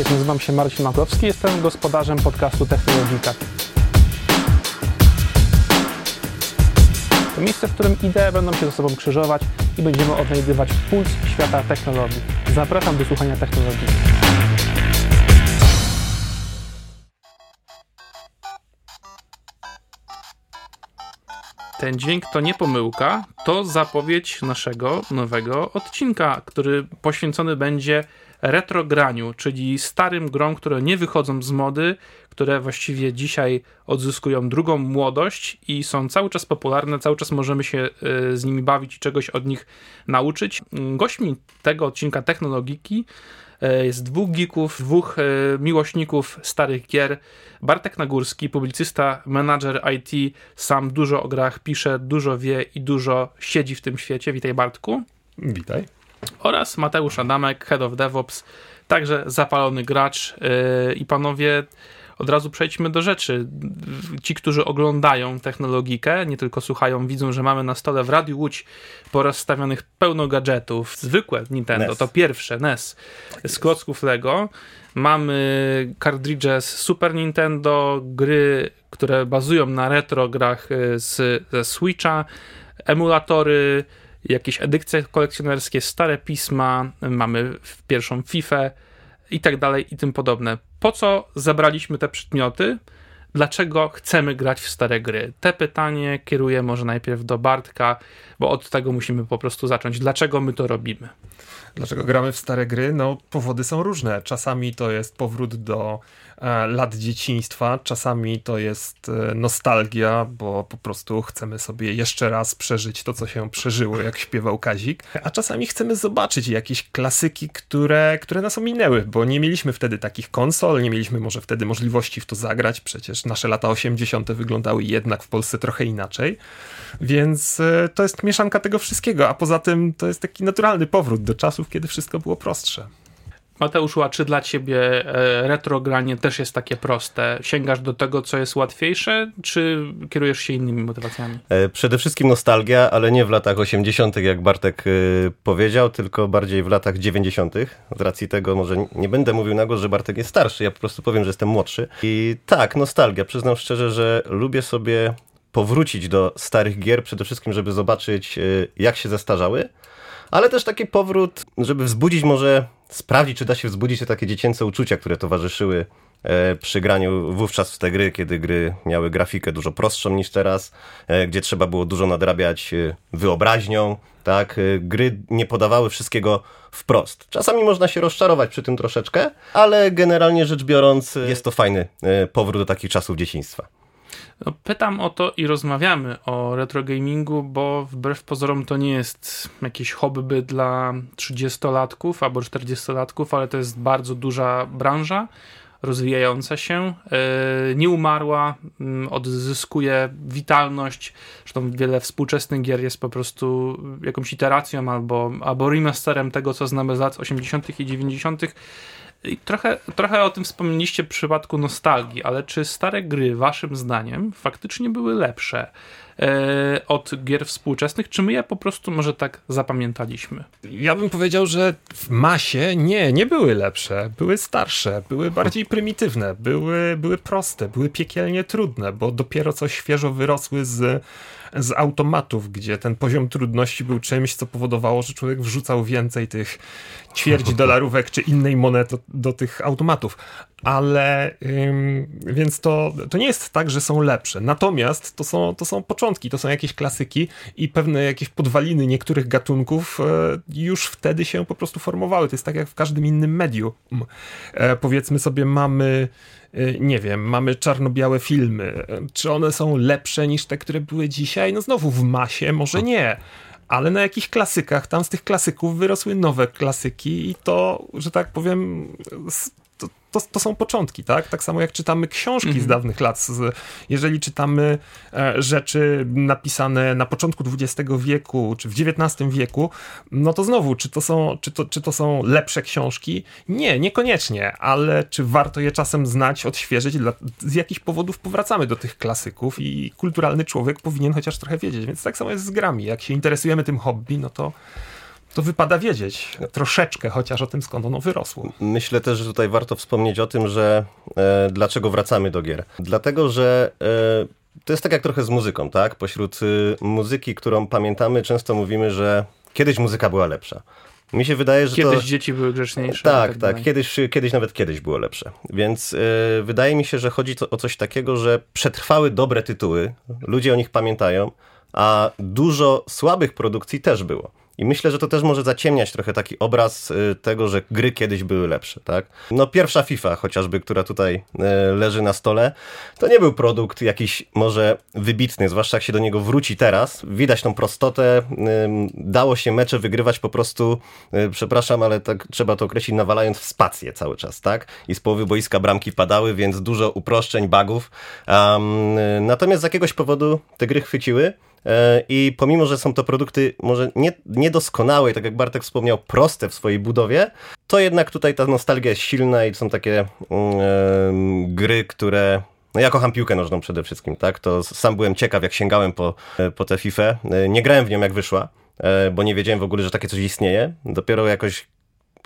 Cześć, nazywam się Marcin Makowski, jestem gospodarzem podcastu Technologika. To miejsce, w którym idee będą się ze sobą krzyżować i będziemy odnajdywać puls świata technologii. Zapraszam do słuchania technologii. Ten dźwięk to nie pomyłka, to zapowiedź naszego nowego odcinka, który poświęcony będzie retrograniu, czyli starym grom, które nie wychodzą z mody, które właściwie dzisiaj odzyskują drugą młodość i są cały czas popularne, cały czas możemy się e, z nimi bawić i czegoś od nich nauczyć. Gośćmi tego odcinka Technologiki e, jest dwóch geeków, dwóch e, miłośników starych gier. Bartek Nagórski, publicysta, menadżer IT, sam dużo o grach pisze, dużo wie i dużo siedzi w tym świecie. Witaj Bartku. Witaj oraz Mateusz Adamek, Head of DevOps, także zapalony gracz. Yy, I panowie, od razu przejdźmy do rzeczy. Ci, którzy oglądają technologikę, nie tylko słuchają, widzą, że mamy na stole w Radiu Łódź porozstawionych pełno gadżetów. Zwykłe Nintendo, NES. to pierwsze, NES, z klocków Lego. Mamy cartridges Super Nintendo, gry, które bazują na retro grach z, ze Switcha, emulatory, jakieś edycje kolekcjonerskie, stare pisma, mamy pierwszą FIFA i tak dalej i tym podobne. Po co zabraliśmy te przedmioty? Dlaczego chcemy grać w stare gry? Te pytanie kieruję może najpierw do Bartka, bo od tego musimy po prostu zacząć. Dlaczego my to robimy? Dlaczego gramy w stare gry? No, powody są różne. Czasami to jest powrót do lat dzieciństwa. Czasami to jest e, nostalgia, bo po prostu chcemy sobie jeszcze raz przeżyć to, co się przeżyło, jak śpiewał Kazik. A czasami chcemy zobaczyć jakieś klasyki, które, które nas ominęły, bo nie mieliśmy wtedy takich konsol, nie mieliśmy może wtedy możliwości w to zagrać. Przecież nasze lata 80. wyglądały jednak w Polsce trochę inaczej. Więc e, to jest mieszanka tego wszystkiego, a poza tym to jest taki naturalny powrót do czasów, kiedy wszystko było prostsze. Mateuszu, a czy dla ciebie e, retrogranie też jest takie proste? Sięgasz do tego, co jest łatwiejsze, czy kierujesz się innymi motywacjami? E, przede wszystkim nostalgia, ale nie w latach 80., jak Bartek e, powiedział, tylko bardziej w latach 90. Z racji tego, może nie będę mówił na głos, że Bartek jest starszy, ja po prostu powiem, że jestem młodszy. I tak, nostalgia. Przyznam szczerze, że lubię sobie powrócić do starych gier, przede wszystkim, żeby zobaczyć, jak się zestarzały ale też taki powrót, żeby wzbudzić może, sprawdzić, czy da się wzbudzić te takie dziecięce uczucia, które towarzyszyły e, przy graniu wówczas w te gry, kiedy gry miały grafikę dużo prostszą niż teraz, e, gdzie trzeba było dużo nadrabiać e, wyobraźnią, tak? Gry nie podawały wszystkiego wprost. Czasami można się rozczarować przy tym troszeczkę, ale generalnie rzecz biorąc jest to fajny powrót do takich czasów dzieciństwa. No, pytam o to i rozmawiamy o retro gamingu, bo wbrew pozorom to nie jest jakieś hobby dla 30-latków albo 40-latków, ale to jest bardzo duża branża rozwijająca się, e, nie umarła, mm, odzyskuje witalność. Zresztą wiele współczesnych gier jest po prostu jakąś iteracją albo, albo remasterem tego, co znamy z lat 80. i 90. Trochę, trochę o tym wspomnieliście w przypadku nostalgii, ale czy stare gry, waszym zdaniem, faktycznie były lepsze e, od gier współczesnych, czy my je po prostu może tak zapamiętaliśmy? Ja bym powiedział, że w masie nie, nie były lepsze. Były starsze, były bardziej prymitywne, były, były proste, były piekielnie trudne, bo dopiero co świeżo wyrosły z z automatów, gdzie ten poziom trudności był czymś, co powodowało, że człowiek wrzucał więcej tych ćwierć dolarówek czy innej monety do, do tych automatów. Ale ym, więc to, to nie jest tak, że są lepsze. Natomiast to są, to są początki, to są jakieś klasyki i pewne jakieś podwaliny niektórych gatunków e, już wtedy się po prostu formowały. To jest tak jak w każdym innym medium. E, powiedzmy sobie, mamy nie wiem, mamy czarno-białe filmy. Czy one są lepsze niż te, które były dzisiaj? No znowu w masie, może nie. Ale na jakichś klasykach, tam z tych klasyków wyrosły nowe klasyki i to, że tak powiem, to, to, to, są początki, tak? Tak samo jak czytamy książki mm -hmm. z mhm. dawnych lat. Z, jeżeli czytamy e, rzeczy napisane na początku XX wieku, czy w XIX wieku, no to znowu, czy to, są, czy, to, czy to są lepsze książki? Nie, niekoniecznie, ale czy warto je czasem znać, odświeżyć? Dla, z jakichś powodów powracamy do tych klasyków i kulturalny człowiek powinien chociaż trochę wiedzieć. Więc tak samo jest z grami. Jak się interesujemy tym hobby, no to to wypada wiedzieć troszeczkę chociaż o tym, skąd ono wyrosło. Myślę też, że tutaj warto wspomnieć o tym, że e, dlaczego wracamy do gier. Dlatego, że e, to jest tak jak trochę z muzyką, tak? Pośród y, muzyki, którą pamiętamy, często mówimy, że kiedyś muzyka była lepsza. Mi się wydaje, że Kiedyś to... dzieci były grzeczniejsze. Tak, tak. dalej. Kiedyś, kiedyś nawet kiedyś było lepsze. Więc y, wydaje mi się, że chodzi to, o coś takiego, że przetrwały dobre tytuły, ludzie o nich pamiętają, a dużo słabych produkcji też było. I myślę, że to też może zaciemniać trochę taki obraz y, tego, że gry kiedyś były lepsze, tak? No pierwsza FIFA chociażby, która tutaj y, leży na stole, to nie był produkt jakiś może wybitny, zwłaszcza jak się do niego wróci teraz. Widać tą prostotę, dało się mecze wygrywać po prostu, y, przepraszam, ale tak trzeba to określić, nawalając w spację cały czas, tak? I z połowy boiska bramki padały, więc dużo uproszczeń, bugów. Um, natomiast z jakiegoś powodu te gry chwyciły. E, I pomimo, że są to produkty może nie, niedoskonałe tak jak Bartek wspomniał, proste w swojej budowie, to jednak tutaj ta nostalgia jest silna i są takie mm, gry, które no ja kocham piłkę nożną przede wszystkim, tak? To sam byłem ciekaw, jak sięgałem po, po tę FIFA. E, Nie grałem w nią jak wyszła, e, bo nie wiedziałem w ogóle, że takie coś istnieje. Dopiero jakoś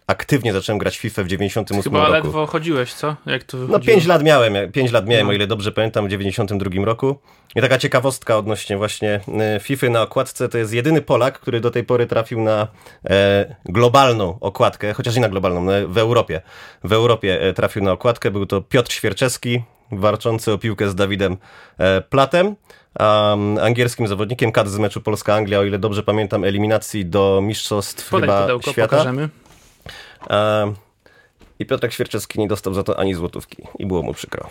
aktywnie zacząłem grać FIFA w 98 Chyba roku. ledwo chodziłeś, co? Jak to No wychodziło? 5 lat miałem, 5 lat miałem, No. o ile dobrze pamiętam, w 92 roku. I taka ciekawostka odnośnie właśnie e, FIFA na okładce, to jest jedyny Polak, który do tej pory trafił na e, globalną okładkę, chociaż nie na globalną, no, w Europie. W Europie e, trafił na okładkę, był to Piotr Świerczewski, walczący o piłkę z Dawidem e, Platem, um, angielskim zawodnikiem, kadr z meczu Polska-Anglia, o ile dobrze pamiętam, eliminacji do mistrzostw Podaj chyba pudełko, świata. pokażemy. E, I Piotrek Świerczewski nie dostał za to ani złotówki i było mu przykro.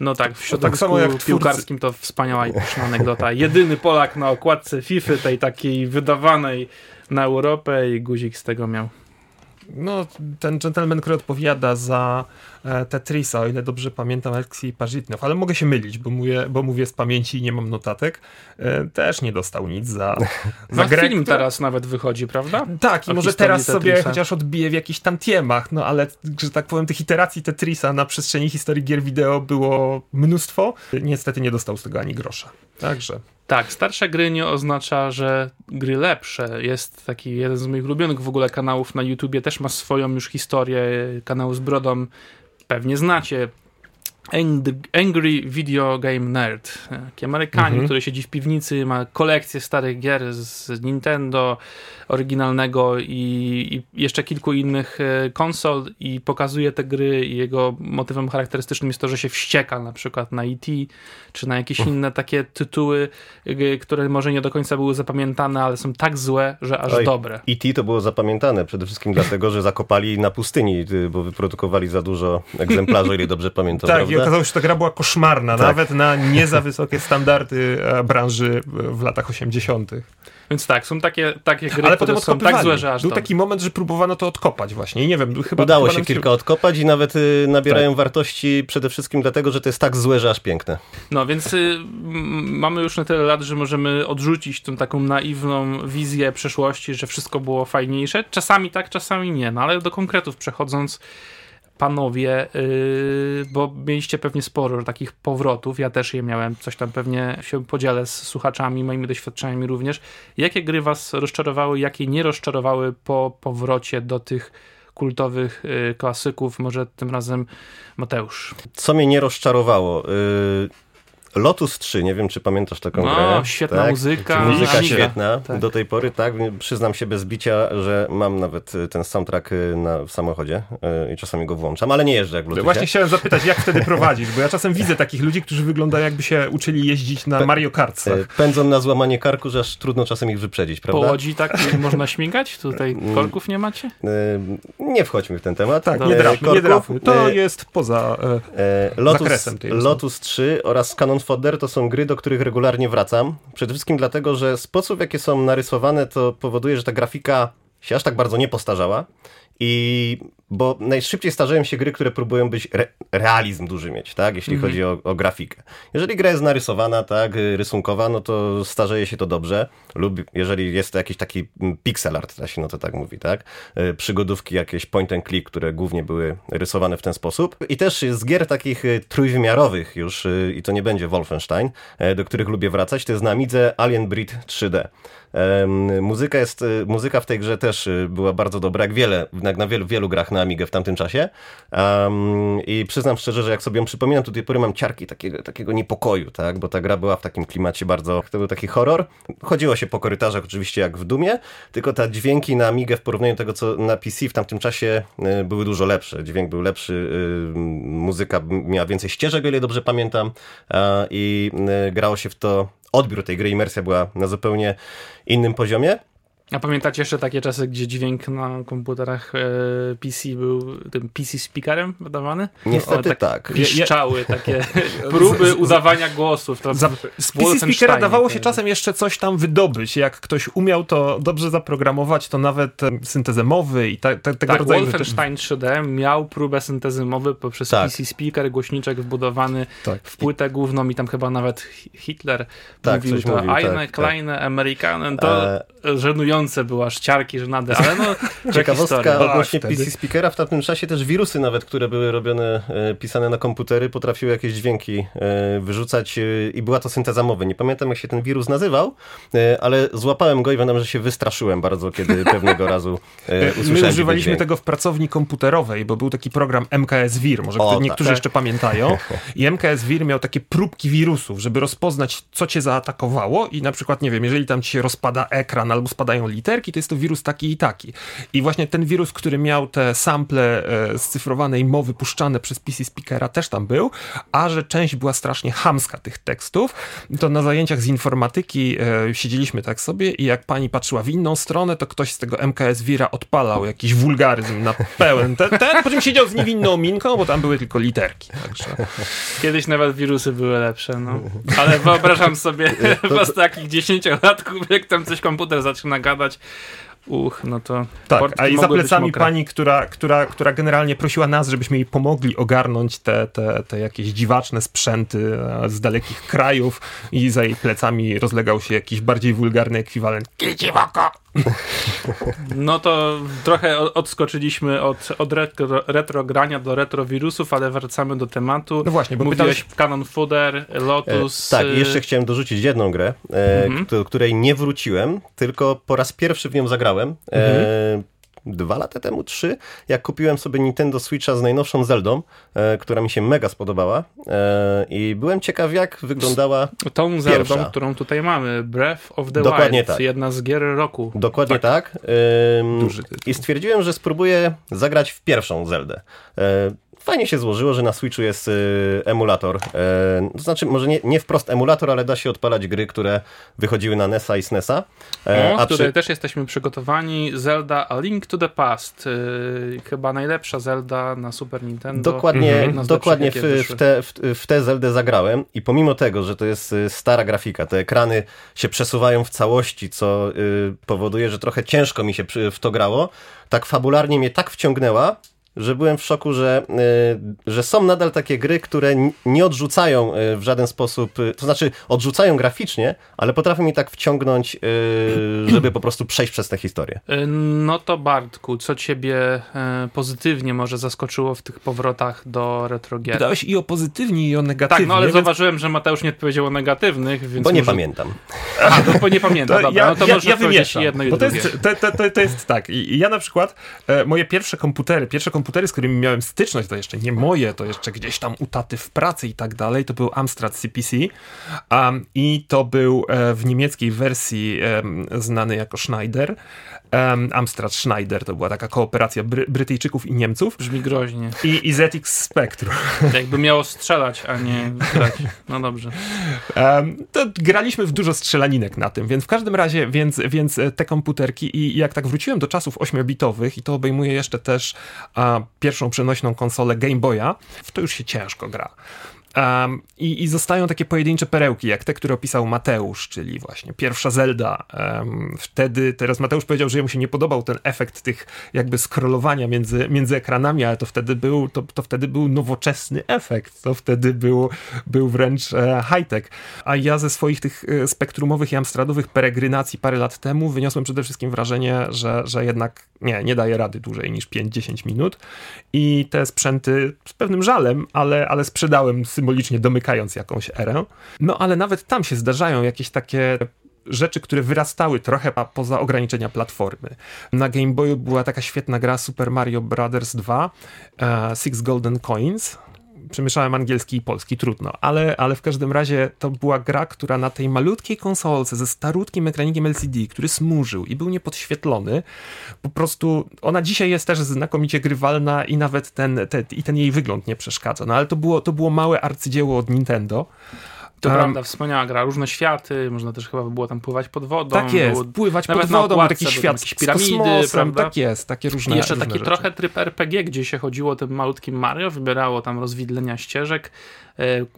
No tak, w tak środowisku samo jak twórcy- piłkarskim to wspaniała i pyszna anegdota. Jedyny Polak na okładce FIFA, tej takiej wydawanej na Europę i guzik z tego miał. No, ten gentleman, który odpowiada za e, Tetrisa, o ile dobrze pamiętam, Aleksiej Parzitnow, ale mogę się mylić, bo mówię, bo mówię z pamięci i nie mam notatek, e, też nie dostał nic za, za grę, film która- teraz nawet wychodzi, prawda? Tak, i o może teraz sobie Tetrisa. chociaż odbije w jakichś tam tiemach, no ale, że tak powiem, tych iteracji Tetrisa na przestrzeni historii gier wideo było mnóstwo. Niestety nie dostał z tego ani grosza. Także. Tak, starsze gry nie oznacza, że gry lepsze. Jest taki jeden z moich ulubionych w ogóle kanałów na YouTubie, też ma swoją już historię, kanał z brodą, pewnie znacie. Ang- Angry Video Game Nerd. Taki Amerykanin, Mhm. który siedzi w piwnicy, ma kolekcję starych gier z Nintendo oryginalnego i, i jeszcze kilku innych e, konsol i pokazuje te gry i jego motywem charakterystycznym jest to, że się wścieka na przykład na E.T. czy na jakieś inne takie tytuły, które może nie do końca były zapamiętane, ale są tak złe, że aż Oj, dobre. E.T. to było zapamiętane przede wszystkim dlatego, że zakopali na pustyni, y, bo wyprodukowali za dużo egzemplarzy, ile dobrze pamiętam, tak, i okazało się, że ta gra była koszmarna, Tak. nawet na nie za wysokie standardy e, branży w latach 80. Więc tak, są takie, takie gry, Ale potem są tak złe, że aż Był dobre. taki moment, że próbowano to odkopać właśnie i nie wiem, chyba... Udało chyba się kilka odkopać i nawet y, nabierają Tak. wartości przede wszystkim dlatego, że to jest tak złe, że aż piękne. No więc y, mamy już na tyle lat, że możemy odrzucić tą taką naiwną wizję przeszłości, że wszystko było fajniejsze. Czasami tak, czasami nie. No ale do konkretów przechodząc, panowie, y, bo mieliście pewnie sporo takich powrotów, ja też je miałem, coś tam pewnie się podzielę z słuchaczami, moimi doświadczeniami również. Jakie gry was rozczarowały, jakie nie rozczarowały po powrocie do tych kultowych y, klasyków? Może tym razem Mateusz. Co mnie nie rozczarowało? Y, Lotus 3, nie wiem czy pamiętasz taką No, grę. świetna tak? muzyka. Muzyka świetna. Tak. Do tej pory, tak, przyznam się bez bicia, że mam nawet y, ten soundtrack y, na, w samochodzie y, i czasami go włączam, ale nie jeżdżę jak Lotusie. Właśnie chciałem zapytać, jak wtedy prowadzić, bo ja czasem widzę takich ludzi, którzy wyglądają jakby się uczyli jeździć na Mario Y, Kartach. Pędzą na złamanie karku, że aż trudno czasem ich wyprzedzić, Po prawda? łodzi tak można śmigać? Tutaj korków nie macie? Nie wchodźmy w ten temat. Tak, nie drapmy, nie drapmy. To jest poza... e, Lotus, zakresem tej. Lotus 3 oraz Cannon Fodder to są gry, do których regularnie wracam. Przede wszystkim dlatego, że sposób, w jaki są narysowane, to powoduje, że ta grafika się aż tak bardzo nie postarzała. I bo najszybciej starzeją się gry, które próbują być re realizm duży mieć, tak, jeśli Mhm. chodzi o, o grafikę. Jeżeli gra jest narysowana, tak, y, rysunkowa, no to starzeje się to dobrze, lub jeżeli jest to jakiś taki pixel art, da się no to tak mówi, tak, Y, przygodówki jakieś point and click, które głównie były rysowane w ten sposób. I też z gier takich y, trójwymiarowych już, i to nie będzie Wolfenstein, e, do których lubię wracać, to jest na Amidze Alien Breed 3D. Em, Muzyka, jest, muzyka w tej grze też była bardzo dobra, jak, wiele, jak na wielu, wielu grach na Amigę w tamtym czasie. Em, I przyznam szczerze, że jak sobie ją przypominam, to do tej pory mam ciarki takiego, takiego niepokoju, tak? bo ta gra była w takim klimacie bardzo... To był taki horror. Chodziło się po korytarzach oczywiście jak w Dumie, tylko te dźwięki na Amigę w porównaniu do tego, co na PC w tamtym czasie y, były dużo lepsze. Dźwięk był lepszy, y, muzyka miała więcej ścieżek, o ile dobrze pamiętam i y, grało się w to odbiór tej gry, imersja była na zupełnie innym poziomie. A pamiętacie jeszcze takie czasy, gdzie dźwięk na komputerach e, PC był tym PC speakerem wydawany? Niestety O, tak. Piszczały takie próby udawania głosów. Za, z PC Speakera dawało się czasem jeszcze coś tam wydobyć. Jak ktoś umiał to dobrze zaprogramować, to nawet syntezę mowy i ta, ta, tego Tak, rodzaju. Wolfenstein 3D miał próbę syntezy mowy poprzez Tak. PC speaker, głośniczek wbudowany Tak. w płytę główną i tam chyba nawet Hi- Hitler Tak, mówił to mówił, tak, Eine tak. kleine Amerikanen, to E, żenujące była ściarki, żenady, ale no Ciekawostka historia. odnośnie. PC Speakera, w tamtym czasie też wirusy nawet, które były robione, e, pisane na komputery, potrafiły jakieś dźwięki e, wyrzucać e, i była to synteza mowy. Nie pamiętam jak się ten wirus nazywał, ale złapałem go i pamiętam, że się wystraszyłem bardzo, kiedy pewnego razu usłyszałem My używaliśmy tego w pracowni komputerowej, bo był taki program MKS Wir, może O, tak. niektórzy Tak. jeszcze pamiętają. I MKS Wir miał takie próbki wirusów, żeby rozpoznać, co cię zaatakowało i na przykład, nie wiem, jeżeli tam ci się rozpada ekran albo spadają literki, to jest to wirus taki i taki. I właśnie ten wirus, który miał te sample e, scyfrowanej mowy puszczane przez PC Speakera też tam był, a że część była strasznie chamska tych tekstów, to na zajęciach z informatyki e, siedzieliśmy tak sobie i jak pani patrzyła w inną stronę, to ktoś z tego MKS Wira odpalał jakiś wulgaryzm na pełen ten, ten po czym siedział z niewinną minką, bo tam były tylko literki. Także. Kiedyś nawet wirusy były lepsze, no. Ale wyobrażam sobie was takich dziesięciolatków, jak tam coś komputer zaczyna gadać gadać Uch, no to... Tak, a i za plecami pani, która, która, która generalnie prosiła nas, żebyśmy jej pomogli ogarnąć te, te, te jakieś dziwaczne sprzęty e, z dalekich krajów i za jej plecami rozlegał się jakiś bardziej wulgarny ekwiwalent. Kidziwoko! No to trochę odskoczyliśmy od, od retro, retrogrania do retrowirusów, ale wracamy do tematu. No właśnie, bo Mówiłeś pytałeś- Canon Fooder, Lotus. E, tak, i jeszcze chciałem dorzucić jedną grę, e, Mhm. do której nie wróciłem, tylko po raz pierwszy w nią zagrałem. E, Dwa lata temu, trzy, jak kupiłem sobie Nintendo Switcha z najnowszą Zeldą, e, która mi się mega spodobała e, i byłem ciekaw, jak wyglądała Tą Zeldą, Pierwsza. którą tutaj mamy, Breath of the Dokładnie Wild, tak. jedna z gier roku. Dokładnie tak. Duży tytuł. I stwierdziłem, że spróbuję zagrać w pierwszą Zeldę. E, Fajnie się złożyło, że na Switchu jest y, emulator. E, to znaczy, może nie, nie wprost emulator, ale da się odpalać gry, które wychodziły na NES-a i SNES-a. E, O, a której przy, też jesteśmy przygotowani. Zelda A Link to the Past. Yy, chyba najlepsza Zelda na Super Nintendo. dokładnie lepszych, dokładnie w, w, te, w, w tę Zeldę zagrałem i pomimo tego, że to jest y, stara grafika, te ekrany się przesuwają w całości, co y, powoduje, że trochę ciężko mi się w to grało, tak fabularnie mnie tak wciągnęła, że byłem w szoku, że, y, że są nadal takie gry, które nie odrzucają y, w żaden sposób, y, to znaczy odrzucają graficznie, ale potrafią mi tak wciągnąć, żeby po prostu przejść przez tę historię. No to Bartku, co ciebie e, pozytywnie może zaskoczyło w tych powrotach do retrogier? Pytałeś i o pozytywnie, i o negatywnie. Tak, no ale więc- zauważyłem, że Mateusz nie odpowiedział o negatywnych, więc Bo nie może... pamiętam. A, no, bo nie pamięta, To dobra, ja, no to ja, możesz ja wymieszam, jedno i bo to drugie. jest, to, to, to, to jest tak. Ja na przykład e, moje pierwsze komputery, pierwsze komputery, z którymi miałem styczność, to jeszcze nie moje, to jeszcze gdzieś tam u taty w pracy i tak dalej, to był Amstrad CPC um, i to był e, w niemieckiej wersji em, znany jako Schneider. Um, Amstrad Schneider to była taka kooperacja Bry Brytyjczyków i Niemców. Brzmi groźnie. I, i ZX Spectrum. Jakby miało strzelać, a nie grać. No dobrze. Um, to graliśmy w dużo strzelaninek na tym, więc w każdym razie, więc, więc te komputerki i jak tak wróciłem do czasów 8-bitowych i to obejmuje jeszcze też a, pierwszą przenośną konsolę Game Boya, w to już się ciężko gra. Um, i, I zostają takie pojedyncze perełki, jak te, które opisał Mateusz, czyli właśnie pierwsza Zelda. Um, wtedy, teraz Mateusz powiedział, że mu się nie podobał ten efekt tych jakby scrollowania między, między ekranami, ale to wtedy był, to, to wtedy był nowoczesny efekt, to wtedy był, był wręcz e, high-tech. A ja ze swoich tych e, spektrumowych i amstradowych peregrynacji parę lat temu wyniosłem przede wszystkim wrażenie, że, że jednak nie, nie daje rady dłużej niż 5-10 minut i te sprzęty z pewnym żalem, ale, ale sprzedałem symbolicznie domykając jakąś erę. No ale nawet tam się zdarzają jakieś takie rzeczy, które wyrastały trochę poza ograniczenia platformy. Na Game Boyu była taka świetna gra Super Mario Bros. 2 uh, Six Golden Coins, przemieszałem angielski i polski, trudno, ale, ale w każdym razie to była gra, która na tej malutkiej konsolce ze starutkim ekranikiem LCD, który smużył i był niepodświetlony, po prostu ona dzisiaj jest też znakomicie grywalna i nawet ten, i ten jej wygląd nie przeszkadza, no ale to było, to było małe arcydzieło od Nintendo, to um, prawda, wspaniała gra, różne światy, można też chyba było tam pływać pod wodą. Tak jest, było, pływać pod wodą, był taki świat jakieś piramidy, kosmosem, prawda? Tak jest, takie różne I jeszcze różne taki rzeczy. trochę tryb RPG, gdzie się chodziło tym malutkim Mario, wybierało tam rozwidlenia ścieżek,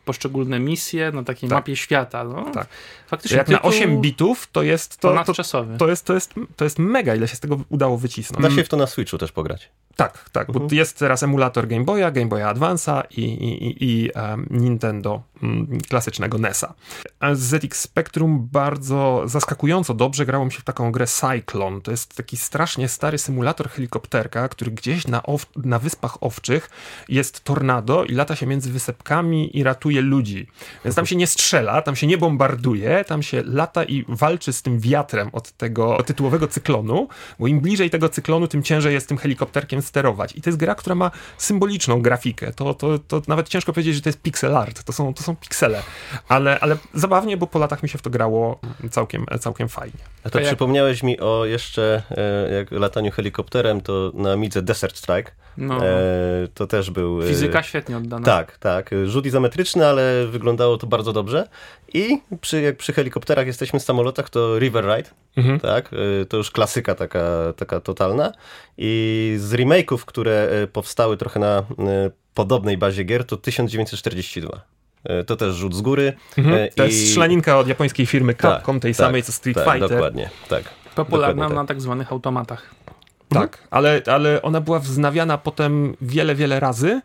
poszczególne misje na takiej tak. mapie świata. No. Tak. Faktycznie Jak na 8 bitów to jest to, to, to, jest, to, jest, to jest mega, ile się z tego udało wycisnąć. Da się w to na Switchu też pograć. Tak, tak, bo mhm. jest teraz emulator Game Boya, Game Boya Advance'a i, i, i, i um, Nintendo um, klasycznego NESa. ZX Spectrum bardzo zaskakująco dobrze grało mi się w taką grę Cyclone. To jest taki strasznie stary symulator helikopterka, który gdzieś na, ow na Wyspach Owczych jest tornado i lata się między wysepkami i ratuje ludzi. Więc tam się nie strzela, tam się nie bombarduje, tam się lata i walczy z tym wiatrem od tego tytułowego cyklonu, bo im bliżej tego cyklonu, tym ciężej jest tym helikopterkiem sterować. I to jest gra, która ma symboliczną grafikę. To, to, to nawet ciężko powiedzieć, że to jest pixel art. To są, to są piksele. Ale, ale zabawnie, bo po latach mi się w to grało całkiem, całkiem fajnie. A to, przypomniałeś mi o jeszcze, e, jak lataniu helikopterem, to na Midze Desert Strike. No. E, to też był... E, Fizyka świetnie oddana. Tak, tak. Rzut izometryczny, ale wyglądało to bardzo dobrze. I przy, jak przy helikopterach jesteśmy w samolotach, to River Ride, mhm. tak? To już klasyka taka, taka totalna. I z remake'ów, które powstały trochę na podobnej bazie gier, to 1942. To też rzut z góry. Mhm. To I... jest szlaninka od japońskiej firmy tak, Capcom, tej tak, samej co Street tak, Fighter. Dokładnie, tak. Popularna dokładnie na tak zwanych automatach. Tak, ale, ale ona była wznawiana potem wiele, wiele razy.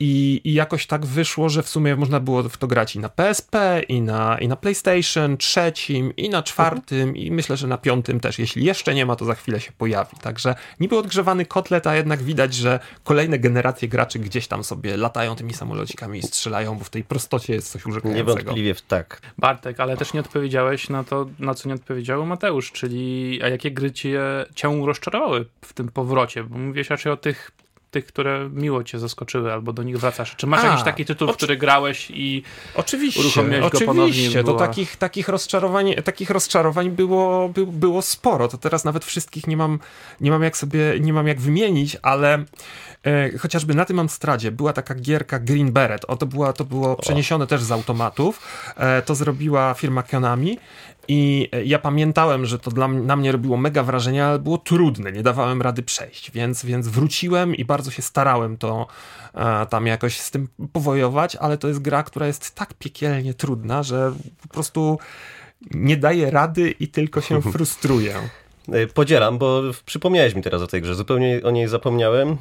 I, I, jakoś tak wyszło, że w sumie można było w to grać i na PSP, i na, i na PlayStation trzecim, i na czwartym, mhm. i myślę, że na piątym też. Jeśli jeszcze nie ma, to za chwilę się pojawi. Także niby odgrzewany kotlet, a jednak widać, że kolejne generacje graczy gdzieś tam sobie latają tymi samolocikami i strzelają, bo w tej prostocie jest coś urzekającego. Niewątpliwie tak. Bartek, ale też nie odpowiedziałeś na to, na co nie odpowiedział Mateusz, czyli a jakie gry cię, cię rozczarowały w tym powrocie? Bo mówiłeś raczej o tych tych, które miło cię zaskoczyły, albo do nich wracasz? Czy masz A, jakiś taki tytuł, w który grałeś i oczywiście, uruchomiłeś oczywiście, go ponownie? To takich, takich, rozczarowań, takich rozczarowań było, by, było sporo. To teraz nawet wszystkich nie mam, nie mam jak sobie, nie mam jak wymienić, ale e, chociażby na tym Amstradzie była taka gierka Green Beret. O, to, była, to było przeniesione też z automatów. E, to zrobiła firma Konami i ja pamiętałem, że to dla, na mnie robiło mega wrażenie, ale było trudne, nie dawałem rady przejść, więc, więc wróciłem i bardzo się starałem to e, tam jakoś z tym powojować, ale to jest gra, która jest tak piekielnie trudna, że po prostu nie daje rady i tylko się frustruję. E, podzielam, bo przypomniałeś mi teraz o tej grze. Zupełnie o niej zapomniałem. E,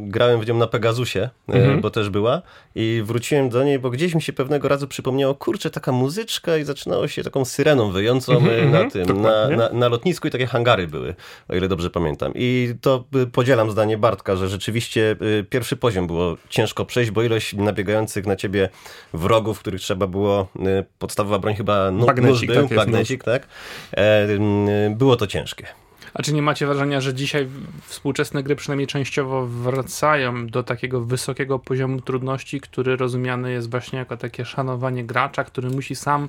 grałem w nią na Pegasusie, e, mhm. bo też była. I wróciłem do niej, bo gdzieś mi się pewnego razu przypomniało, kurczę, taka muzyczka i zaczynało się taką syreną wyjącą mhm, na mhm. tym, na, na, na, lotnisku i takie hangary były, o ile dobrze pamiętam. I to podzielam zdanie Bartka, że rzeczywiście pierwszy poziom było ciężko przejść, bo ilość nabiegających na ciebie wrogów, których trzeba było, podstawowa broń chyba nóż był, tak, magnecik, tak? Było to ciężkie ciężkie. A czy nie macie wrażenia, że dzisiaj współczesne gry przynajmniej częściowo wracają do takiego wysokiego poziomu trudności, który rozumiany jest właśnie jako takie szanowanie gracza, który musi sam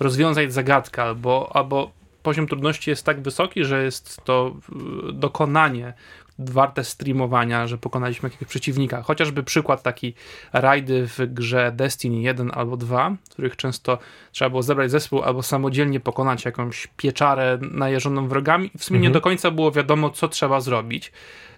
rozwiązać zagadkę, albo, albo poziom trudności jest tak wysoki, że jest to y, dokonanie warte streamowania, że pokonaliśmy jakiegoś przeciwnika. Chociażby przykład taki rajdy w grze Destiny 1 albo 2, w których często trzeba było zebrać zespół albo samodzielnie pokonać jakąś pieczarę najeżoną wrogami. W sumie mhm. nie do końca było wiadomo, co trzeba zrobić.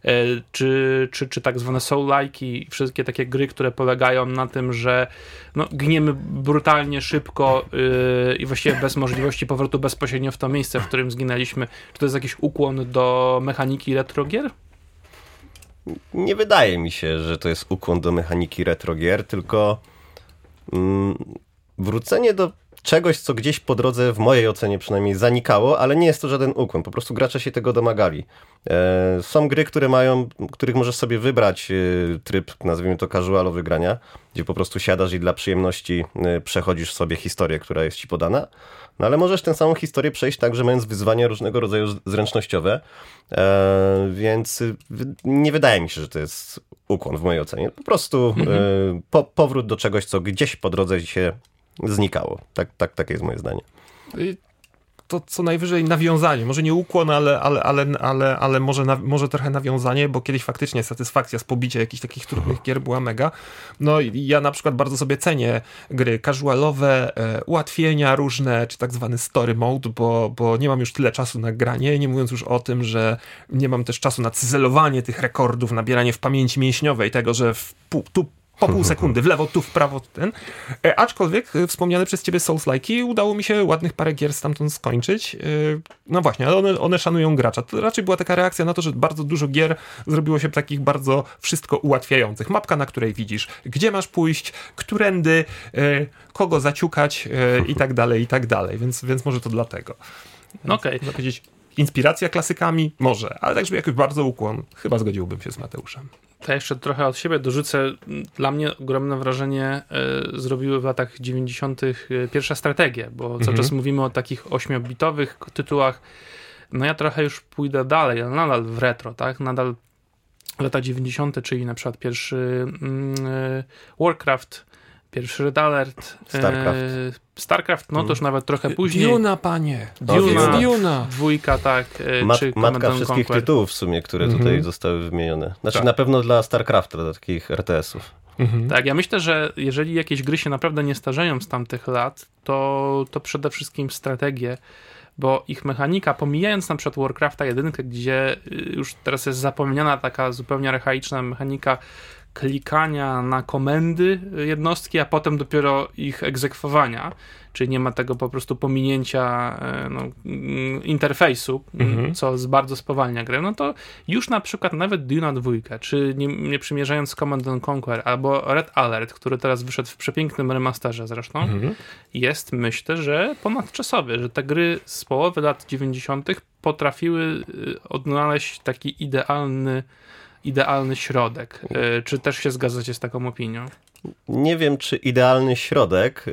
E, czy, czy, czy tak zwane soul-like i wszystkie takie gry, które polegają na tym, że no, gniemy brutalnie, szybko yy, i właściwie bez możliwości powrotu bezpośrednio w to miejsce, w którym zginęliśmy. Czy to jest jakiś ukłon do mechaniki retrogier? Nie wydaje mi się, że to jest ukłon do mechaniki retrogier, tylko mm, wrócenie do czegoś, co gdzieś po drodze, w mojej ocenie przynajmniej, zanikało, ale nie jest to żaden ukłon. Po prostu gracze się tego domagali. E, są gry, które mają, których możesz sobie wybrać e, tryb, nazwijmy to casualowy grania, gdzie po prostu siadasz i dla przyjemności e, przechodzisz sobie historię, która jest ci podana. No ale możesz tę samą historię przejść także mając wyzwania różnego rodzaju zręcznościowe, więc nie wydaje mi się, że to jest ukłon w mojej ocenie. Po prostu mhm. po, powrót do czegoś, co gdzieś po drodze się znikało. Tak, tak, takie jest moje zdanie. To co najwyżej nawiązanie, może nie ukłon, ale, ale, ale, ale, ale może, na, może trochę nawiązanie, bo kiedyś faktycznie satysfakcja z pobicia jakichś takich trudnych gier była mega. No ja na przykład bardzo sobie cenię gry casualowe, e, ułatwienia różne, czy tak zwany story mode, bo, bo nie mam już tyle czasu na granie, nie mówiąc już o tym, że nie mam też czasu na cyzelowanie tych rekordów, nabieranie w pamięci mięśniowej tego, że w tu po pół sekundy, w lewo, tu, w prawo, ten. E, aczkolwiek e, wspomniane przez ciebie Souls-like udało mi się ładnych parę gier stamtąd skończyć. E, no właśnie, ale one, one szanują gracza. To raczej była taka reakcja na to, że bardzo dużo gier zrobiło się takich bardzo wszystko ułatwiających. Mapka, na której widzisz, gdzie masz pójść, którędy, kogo zaciukać i tak dalej, i tak dalej. Więc, więc może to dlatego. No Okej. Okay. Inspiracja klasykami? Może, ale tak, żeby jakoś bardzo ukłon, chyba zgodziłbym się z Mateuszem. To jeszcze trochę od siebie dorzucę. Dla mnie ogromne wrażenie y, zrobiły w latach 90. Y, e, pierwsza strategia, bo cały mhm. czas mówimy o takich 8-bitowych tytułach. No ja trochę już pójdę dalej, ale nadal w retro, tak? Nadal lata 90., czyli na przykład pierwszy y, Warcraft, Pierwszy Red Alert. Starcraft. E, Starcraft, no to już nawet trochę później. Duna, panie. Duna. Duna. Dwójka, tak. E, Mat, czy matka wszystkich Conquer. tytułów w sumie, które mm -hmm. tutaj zostały wymienione. Znaczy tak. na pewno dla Starcrafta, dla takich RTS-ów. Mhm. Tak, ja myślę, że jeżeli jakieś gry się naprawdę nie starzeją z tamtych lat, to, to przede wszystkim strategie, bo ich mechanika, pomijając na przykład Warcrafta 1, gdzie y, już teraz jest zapomniana taka zupełnie archaiczna mechanika klikania na komendy jednostki, a potem dopiero ich egzekwowania, czyli nie ma tego po prostu pominięcia e, no, mm, interfejsu, mhm. co bardzo spowalnia grę, no to już na przykład nawet Duna 2, czy nie, nie przymierzając Command Conquer, albo Red Alert, który teraz wyszedł w przepięknym remasterze zresztą, mhm. jest myślę, że ponadczasowy, że te gry z połowy lat 90. potrafiły y, odnaleźć taki idealny idealny środek. E, czy też się zgadzacie z taką opinią? Nie wiem, czy idealny środek, e,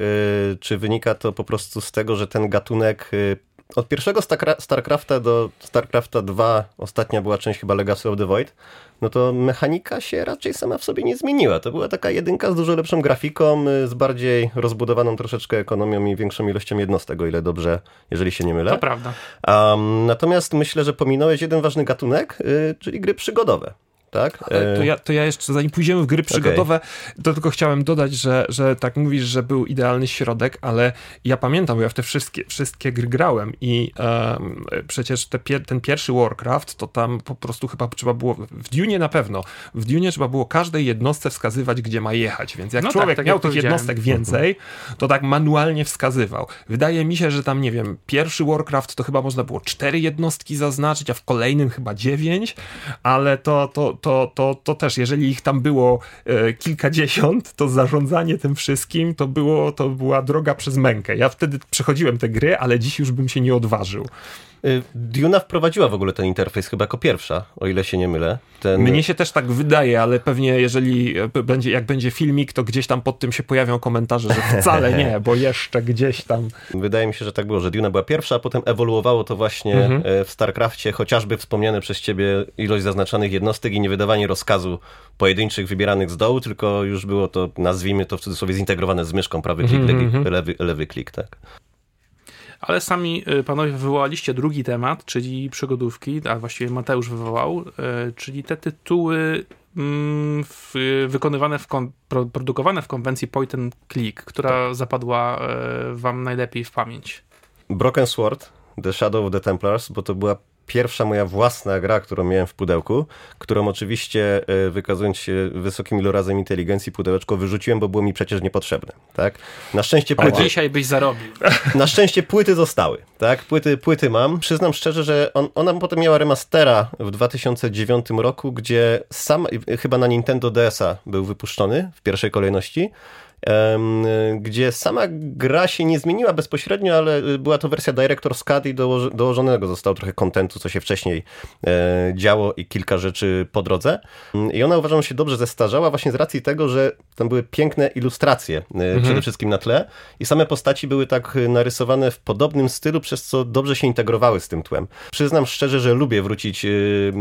czy wynika to po prostu z tego, że ten gatunek e, od pierwszego StarCrafta do StarCrafta 2, ostatnia była część chyba Legacy of the Void, no to mechanika się raczej sama w sobie nie zmieniła. To była taka jedynka z dużo lepszą grafiką, z bardziej rozbudowaną troszeczkę ekonomią i większą ilością jednostek, o ile dobrze, jeżeli się nie mylę. To prawda. Um, natomiast myślę, że pominąłeś jeden ważny gatunek, czyli gry przygodowe tak? To ja, to ja jeszcze, zanim pójdziemy w gry przygodowe, okay. to tylko chciałem dodać, że, że tak mówisz, że był idealny środek, ale ja pamiętam, bo ja w te wszystkie, wszystkie gry grałem i um, przecież te, ten pierwszy Warcraft, to tam po prostu chyba trzeba było, w Dune na pewno, w Dune trzeba było każdej jednostce wskazywać, gdzie ma jechać, więc jak no człowiek tak, tak miał tych jednostek więcej, to tak manualnie wskazywał. Wydaje mi się, że tam, nie wiem, pierwszy Warcraft to chyba można było cztery jednostki zaznaczyć, a w kolejnym chyba dziewięć, ale to, to, to, to, to też, jeżeli ich tam było e, kilkadziesiąt, to zarządzanie tym wszystkim to, było, to była droga przez mękę. Ja wtedy przechodziłem te gry, ale dziś już bym się nie odważył. Y, Duna wprowadziła w ogóle ten interfejs chyba jako pierwsza, o ile się nie mylę. Ten... Mnie się też tak wydaje, ale pewnie jeżeli e, będzie, jak będzie filmik, to gdzieś tam pod tym się pojawią komentarze, że wcale nie, bo jeszcze gdzieś tam. Wydaje mi się, że tak było, że Duna była pierwsza, a potem ewoluowało to właśnie mhm. E, w StarCraftie, chociażby wspomniane przez ciebie ilość zaznaczanych jednostek i niewydawanie rozkazu pojedynczych wybieranych z dołu, tylko już było to, nazwijmy to w cudzysłowie, zintegrowane z myszką, prawy klik, mhm, lewy, mhm. lewy, lewy klik, tak. Ale sami y, panowie wywołaliście drugi temat, czyli przygodówki, a właściwie Mateusz wywołał, y, czyli te tytuły mm, w, wykonywane, w kon, produkowane w konwencji point and click, która tak. zapadła y, wam najlepiej w pamięć. Broken Sword, The Shadow of the Templars, bo to była pierwsza moja własna gra, którą miałem w pudełku, którą oczywiście e, wykazując się wysokim ilorazem inteligencji pudełeczko wyrzuciłem, bo było mi przecież niepotrzebne, tak? Na szczęście płyty... A dzisiaj byś zarobił. Na szczęście płyty zostały, tak? Płyty, płyty mam. Przyznam szczerze, że on, ona potem miała remastera w 2009 roku, gdzie sam, chyba na Nintendo DS-a był wypuszczony w pierwszej kolejności gdzie sama gra się nie zmieniła bezpośrednio, ale była to wersja Director's Cut i dołożonego zostało trochę kontentu, co się wcześniej e, działo i kilka rzeczy po drodze. I ona uważam się dobrze zestarzała właśnie z racji tego, że tam były piękne ilustracje e, mhm. przede wszystkim na tle i same postaci były tak narysowane w podobnym stylu, przez co dobrze się integrowały z tym tłem. Przyznam szczerze, że lubię wrócić e,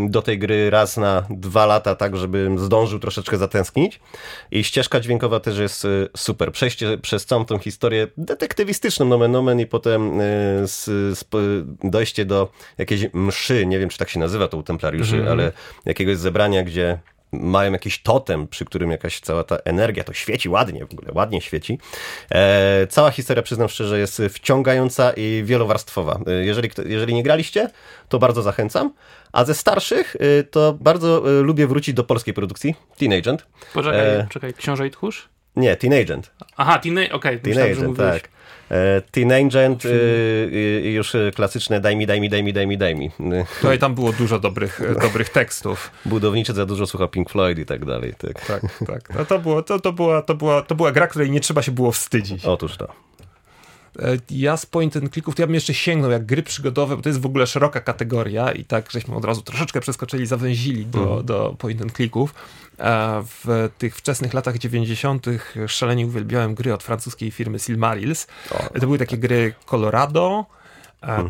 do tej gry raz na dwa lata, tak żebym zdążył troszeczkę zatęsknić i ścieżka dźwiękowa też jest super. Przejście przez całą tą historię detektywistyczną nomen omen i potem y, z, z, dojście do jakiejś mszy, nie wiem czy tak się nazywa to u templariuszy, mm -hmm. ale jakiegoś zebrania, gdzie mają jakiś totem, przy którym jakaś cała ta energia to świeci ładnie, w ogóle ładnie świeci. E, cała historia, przyznam szczerze, jest wciągająca i wielowarstwowa. E, jeżeli, jeżeli nie graliście, to bardzo zachęcam. A ze starszych, e, to bardzo e, lubię wrócić do polskiej produkcji, Teen Agent. Poczekaj, e, czekaj, Książę i Tchórz? Nie, Teen Agent. Aha, Teen, okej, okay, teen Agent, tak. E, teen Agent, y, y, już klasyczne daj mi, daj mi, daj mi, daj mi, daj mi. No i tam było dużo dobrych, dobrych tekstów. Budowniczy za dużo słucha Pink Floyd i tak dalej. Tak, tak. tak. No to, było, to, to, była, to, była, to była gra, której nie trzeba się było wstydzić. Otóż to. E, ja z point and clicków, to ja bym jeszcze sięgnął jak gry przygodowe, bo to jest w ogóle szeroka kategoria i tak żeśmy od razu troszeczkę przeskoczyli, zawęzili do, mm. do point and clicków. E, w tych wczesnych latach 90. szalenie uwielbiałem gry od francuskiej firmy Silmarils. To były takie gry Colorado, mm.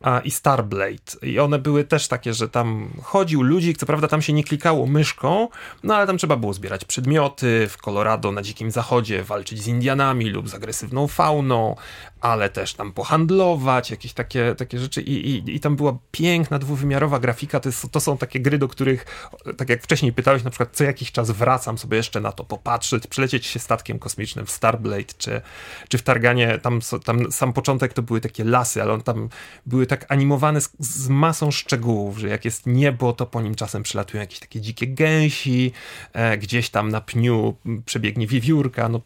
Targan, i Starblade. I one były też takie, że tam chodził ludzik, co prawda tam się nie klikało myszką, no ale tam trzeba było zbierać przedmioty w Colorado, na dzikim zachodzie, walczyć z Indianami lub z agresywną fauną, ale też tam pohandlować, jakieś takie, takie rzeczy. I, i, i tam była piękna, dwuwymiarowa grafika, to, jest, to są takie gry, do których, tak jak wcześniej pytałeś, na przykład co jakiś czas wracam sobie jeszcze na to popatrzeć, przelecieć się statkiem kosmicznym w Starblade, czy, czy w Targanie, tam, tam sam początek to były takie lasy, ale on tam były tak animowane z, z masą szczegółów, że jak jest niebo, to po nim czasem przylatują jakieś takie dzikie gęsi, e, gdzieś tam na pniu przebiegnie wiewiórka, no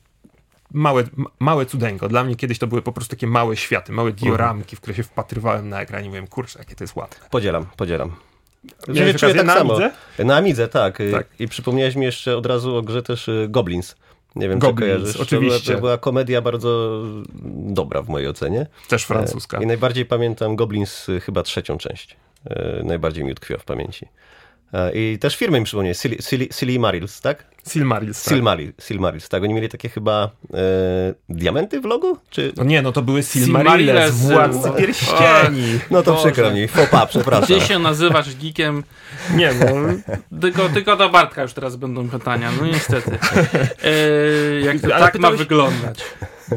małe, małe cudeńko. Dla mnie kiedyś to były po prostu takie małe światy, małe dioramki, w które się wpatrywałem na ekranie i mówiłem, kurczę, jakie to jest ładne. Podzielam, podzielam. Miałeś czuję tak na samo. Amidze? Na Amidze, tak. tak. I przypomniałeś mi jeszcze od razu o grze też y, Goblins. Nie wiem, Goblins, czy kojarzysz. oczywiście. To była, to była, komedia bardzo dobra w mojej ocenie. Też francuska. I najbardziej pamiętam Goblins y, chyba trzecią część. Y, najbardziej mi utkwiła w pamięci. I też firmy mi przypomnieli, Silly, Silly, Silly Marils, tak? Silmarils. Tak. Silmarils, Silmarils, tak. Oni mieli takie chyba e, diamenty w logu? Czy... No nie, no to były Silmarils, władcy pierścieni. no to Boże. przykro mi, fopa, przepraszam. Gdzie się nazywasz geekiem? Nie no. tylko, tylko do Bartka już teraz będą pytania, no niestety. E, jak to Ale tak pytałeś... ma wyglądać?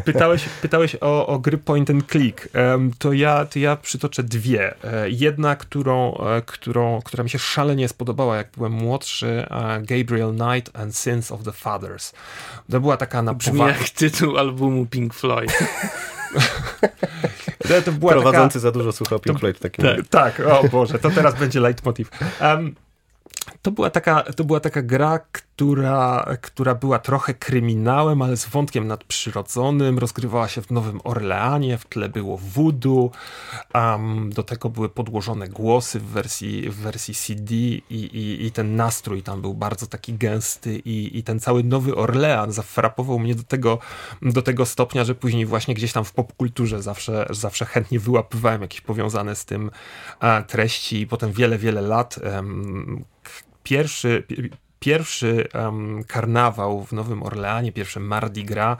Pytałeś, pytałeś o, o gry point and click. Um, to, ja, to ja przytoczę dwie. E, jedna, którą, e, którą, która mi się szalenie spodobała, jak byłem młodszy, Gabriel Knight and Sins of the Fathers. To była taka na Brzmi jak tytuł albumu Pink Floyd. to, to była Prowadzący taka... za dużo słuchał Pink to, Floyd w takim Tak, tak, o Boże, to teraz będzie leitmotiv. Um, to była taka, to była taka gra, która, która była trochę kryminałem, ale z wątkiem nadprzyrodzonym. Rozgrywała się w Nowym Orleanie, w tle było voodoo. Um, do tego były podłożone głosy w wersji, w wersji CD i, i, i ten nastrój tam był bardzo taki gęsty i, i ten cały Nowy Orlean zafrapował mnie do tego, do tego stopnia, że później właśnie gdzieś tam w popkulturze zawsze, zawsze chętnie wyłapywałem jakieś powiązane z tym a, treści i potem wiele, wiele lat um, pierwszy, pierwszy um, karnawał w Nowym Orleanie, pierwszy Mardi Gras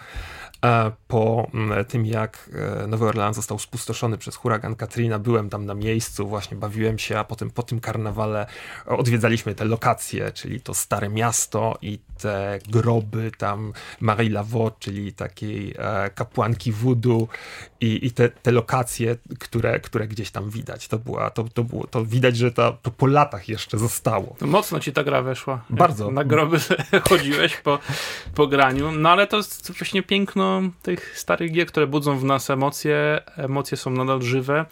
po mm, tym, jak e, Nowy Orleans został spustoszony przez huragan Katrina, byłem tam na miejscu, właśnie bawiłem się, a potem po tym karnawale odwiedzaliśmy te lokacje, czyli to Stare Miasto i te groby tam Marie Laveau, czyli takiej e, kapłanki voodoo i, i te, te lokacje, które, które gdzieś tam widać. To, była, to, to, było, to widać, że to, to po latach jeszcze zostało. No mocno ci ta gra weszła. Bardzo. Na groby chodziłeś po, po graniu. No ale to jest właśnie piękno tych starych gier, które budzą w nas emocje. Emocje są nadal żywe.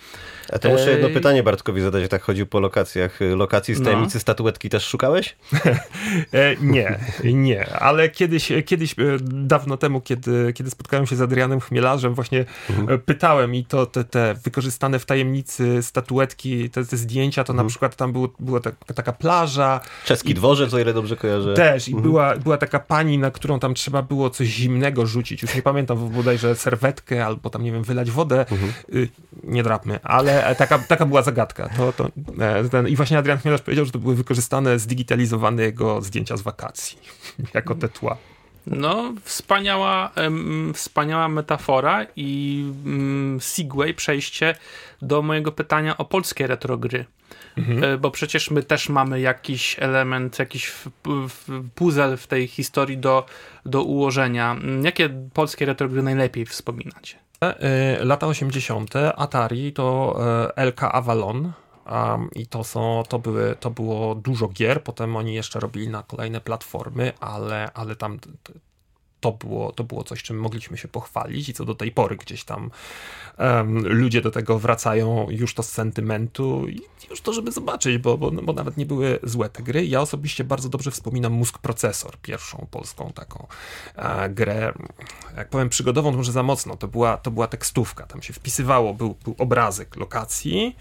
A to muszę jedno pytanie Bartkowi zadać, jak tak chodził po lokacjach. Lokacji z no. tajemnicy no. statuetki też szukałeś? e, nie, nie, ale kiedyś, kiedyś e, dawno temu, kiedy, kiedy spotkałem się z Adrianem Chmielarzem, właśnie mhm. E, pytałem i to te, te wykorzystane w tajemnicy statuetki, te, te zdjęcia, to mhm. na przykład tam było, była ta, taka plaża. Czeski i, dworzec, o ile dobrze kojarzę. Też i mhm. była, była taka pani, na którą tam trzeba było coś zimnego rzucić. Już nie pamiętam, bodajże serwetkę albo tam, nie wiem, wylać wodę. Mhm. Y, nie drapmy, ale taka, taka była zagadka. To, to, e, ten, I właśnie Adrian Chmielarz powiedział, że to były wykorzystane, zdigitalizowane jego zdjęcia z wakacji jako te tła. No, wspaniała, wspaniała metafora i um, segway, przejście do mojego pytania o polskie retrogry. Mhm. E, bo przecież my też mamy jakiś element, jakiś puzzle w tej historii do, do ułożenia. Jakie polskie retrogry najlepiej wspominacie? E, lata 80. Atari to e, LK Avalon, Um, I to, są, to, były, to było dużo gier, potem oni jeszcze robili na kolejne platformy, ale, ale tam to było, to było coś, czym mogliśmy się pochwalić i co do tej pory gdzieś tam um, ludzie do tego wracają już to z sentymentu i już to, żeby zobaczyć, bo, bo, bo nawet nie były złe te gry. Ja osobiście bardzo dobrze wspominam Mózg Procesor, pierwszą polską taką e, grę, jak powiem przygodową, to może za mocno, to była, to była tekstówka, tam się wpisywało, był, był obrazek lokacji,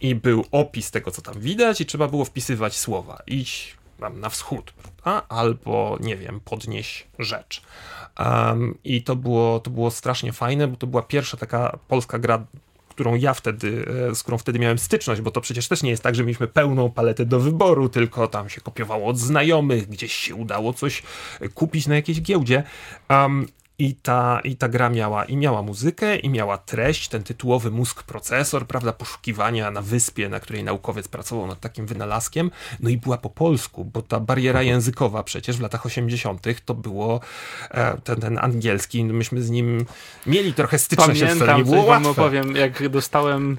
i był opis tego, co tam widać, i trzeba było wpisywać słowa. Idź tam na wschód, prawda? albo nie wiem, podnieś rzecz. Um, I to było, to było strasznie fajne, bo to była pierwsza taka polska gra, którą ja wtedy, e, z którą wtedy miałem styczność, bo to przecież też nie jest tak, że mieliśmy pełną paletę do wyboru, tylko tam się kopiowało od znajomych, gdzieś się udało coś kupić na jakiejś giełdzie. Um, i ta, I ta gra miała i miała muzykę, i miała treść, ten tytułowy mózg procesor, prawda, poszukiwania na wyspie, na której naukowiec pracował nad takim wynalazkiem, no i była po polsku, bo ta bariera mhm. językowa przecież w latach 80. to było e, ten, ten angielski, no myśmy z nim mieli trochę styczność, Pamiętam, nie było łatwe. powiem, jak dostałem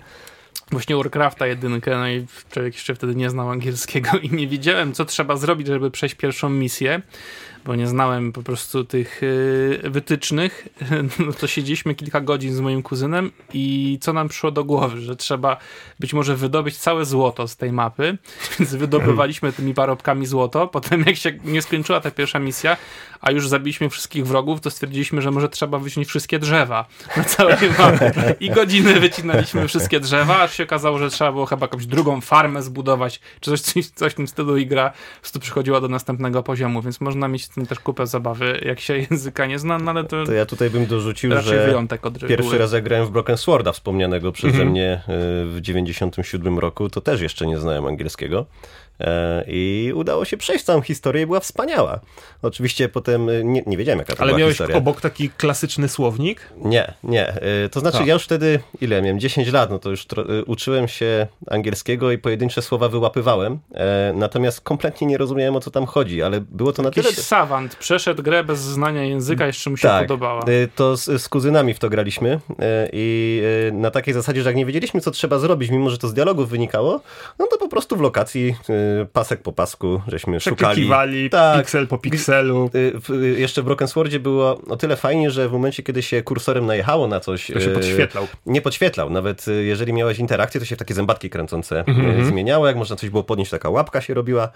właśnie Warcrafta jedynkę, no i człowiek jeszcze wtedy nie znał angielskiego i nie wiedziałem, co trzeba zrobić, żeby przejść pierwszą misję bo nie znałem po prostu tych y, wytycznych, no to siedzieliśmy kilka godzin z moim kuzynem i co nam przyszło do głowy, że trzeba być może wydobyć całe złoto z tej mapy, więc wydobywaliśmy tymi parobkami złoto, potem jak się nie skończyła ta pierwsza misja, a już zabiliśmy wszystkich wrogów, to stwierdziliśmy, że może trzeba wyciąć wszystkie drzewa na całej mapie. I godziny wycinaliśmy wszystkie drzewa, aż się okazało, że trzeba było chyba jakąś drugą farmę zbudować, czy coś, coś, w tym stylu i gra po prostu przychodziła do następnego poziomu, więc można mieć tym też kupę zabawy, jak się języka nie zna, no ale to... To ja tutaj bym dorzucił, że pierwszy raz jak grałem w Broken Sworda, wspomnianego przeze mm -hmm. mnie e, w 97 roku, to też jeszcze nie znałem angielskiego. E, I udało się przejść całą historię i była wspaniała. Oczywiście potem e, nie, nie wiedziałem, jaka to Ale była miałeś historia. obok taki klasyczny słownik? Nie, nie. E, to znaczy, tak. ja już wtedy, ile miałem? 10 lat, no to już uczyłem się angielskiego i pojedyncze słowa wyłapywałem. Natomiast kompletnie nie rozumiałem, o co tam chodzi, ale było to Jakiś na tyle... savant przeszedł grę bez znania języka, jeszcze mu się tak, podobała. To z, z kuzynami w to graliśmy i na takiej zasadzie, że jak nie wiedzieliśmy, co trzeba zrobić, mimo że to z dialogów wynikało, no to po prostu w lokacji pasek po pasku, żeśmy szukali. Tak. piksel po pikselu. Y, jeszcze w Broken Swordzie było o tyle fajnie, że w momencie, kiedy się kursorem najechało na coś... To się y, podświetlał. Nie podświetlał. Nawet y, jeżeli miałeś interakcję, to się w takie zębatki kręcące mm-hmm. zmieniało. Jak można coś było podnieść, taka łapka się robiła.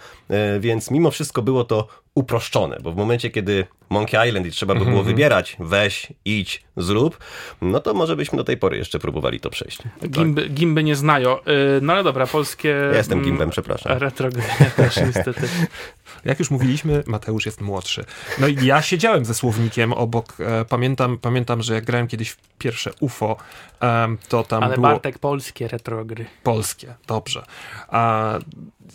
Więc mimo wszystko było to uproszczone, bo w momencie, kiedy Monkey Island i trzeba by było mm-hmm. wybierać, weź, idź, zrób, no to może byśmy do tej pory jeszcze próbowali to przejść. Gimby, tak. gimby nie znają. No ale dobra, polskie... Ja jestem gimbem, przepraszam. Retro też niestety. Jak już mówiliśmy, Mateusz jest młodszy. No i ja siedziałem ze słownikiem obok, e, pamiętam, pamiętam, że jak grałem kiedyś w pierwsze UFO, e, to tam Ale było... Bartek, polskie retrogry. Polskie, dobrze. A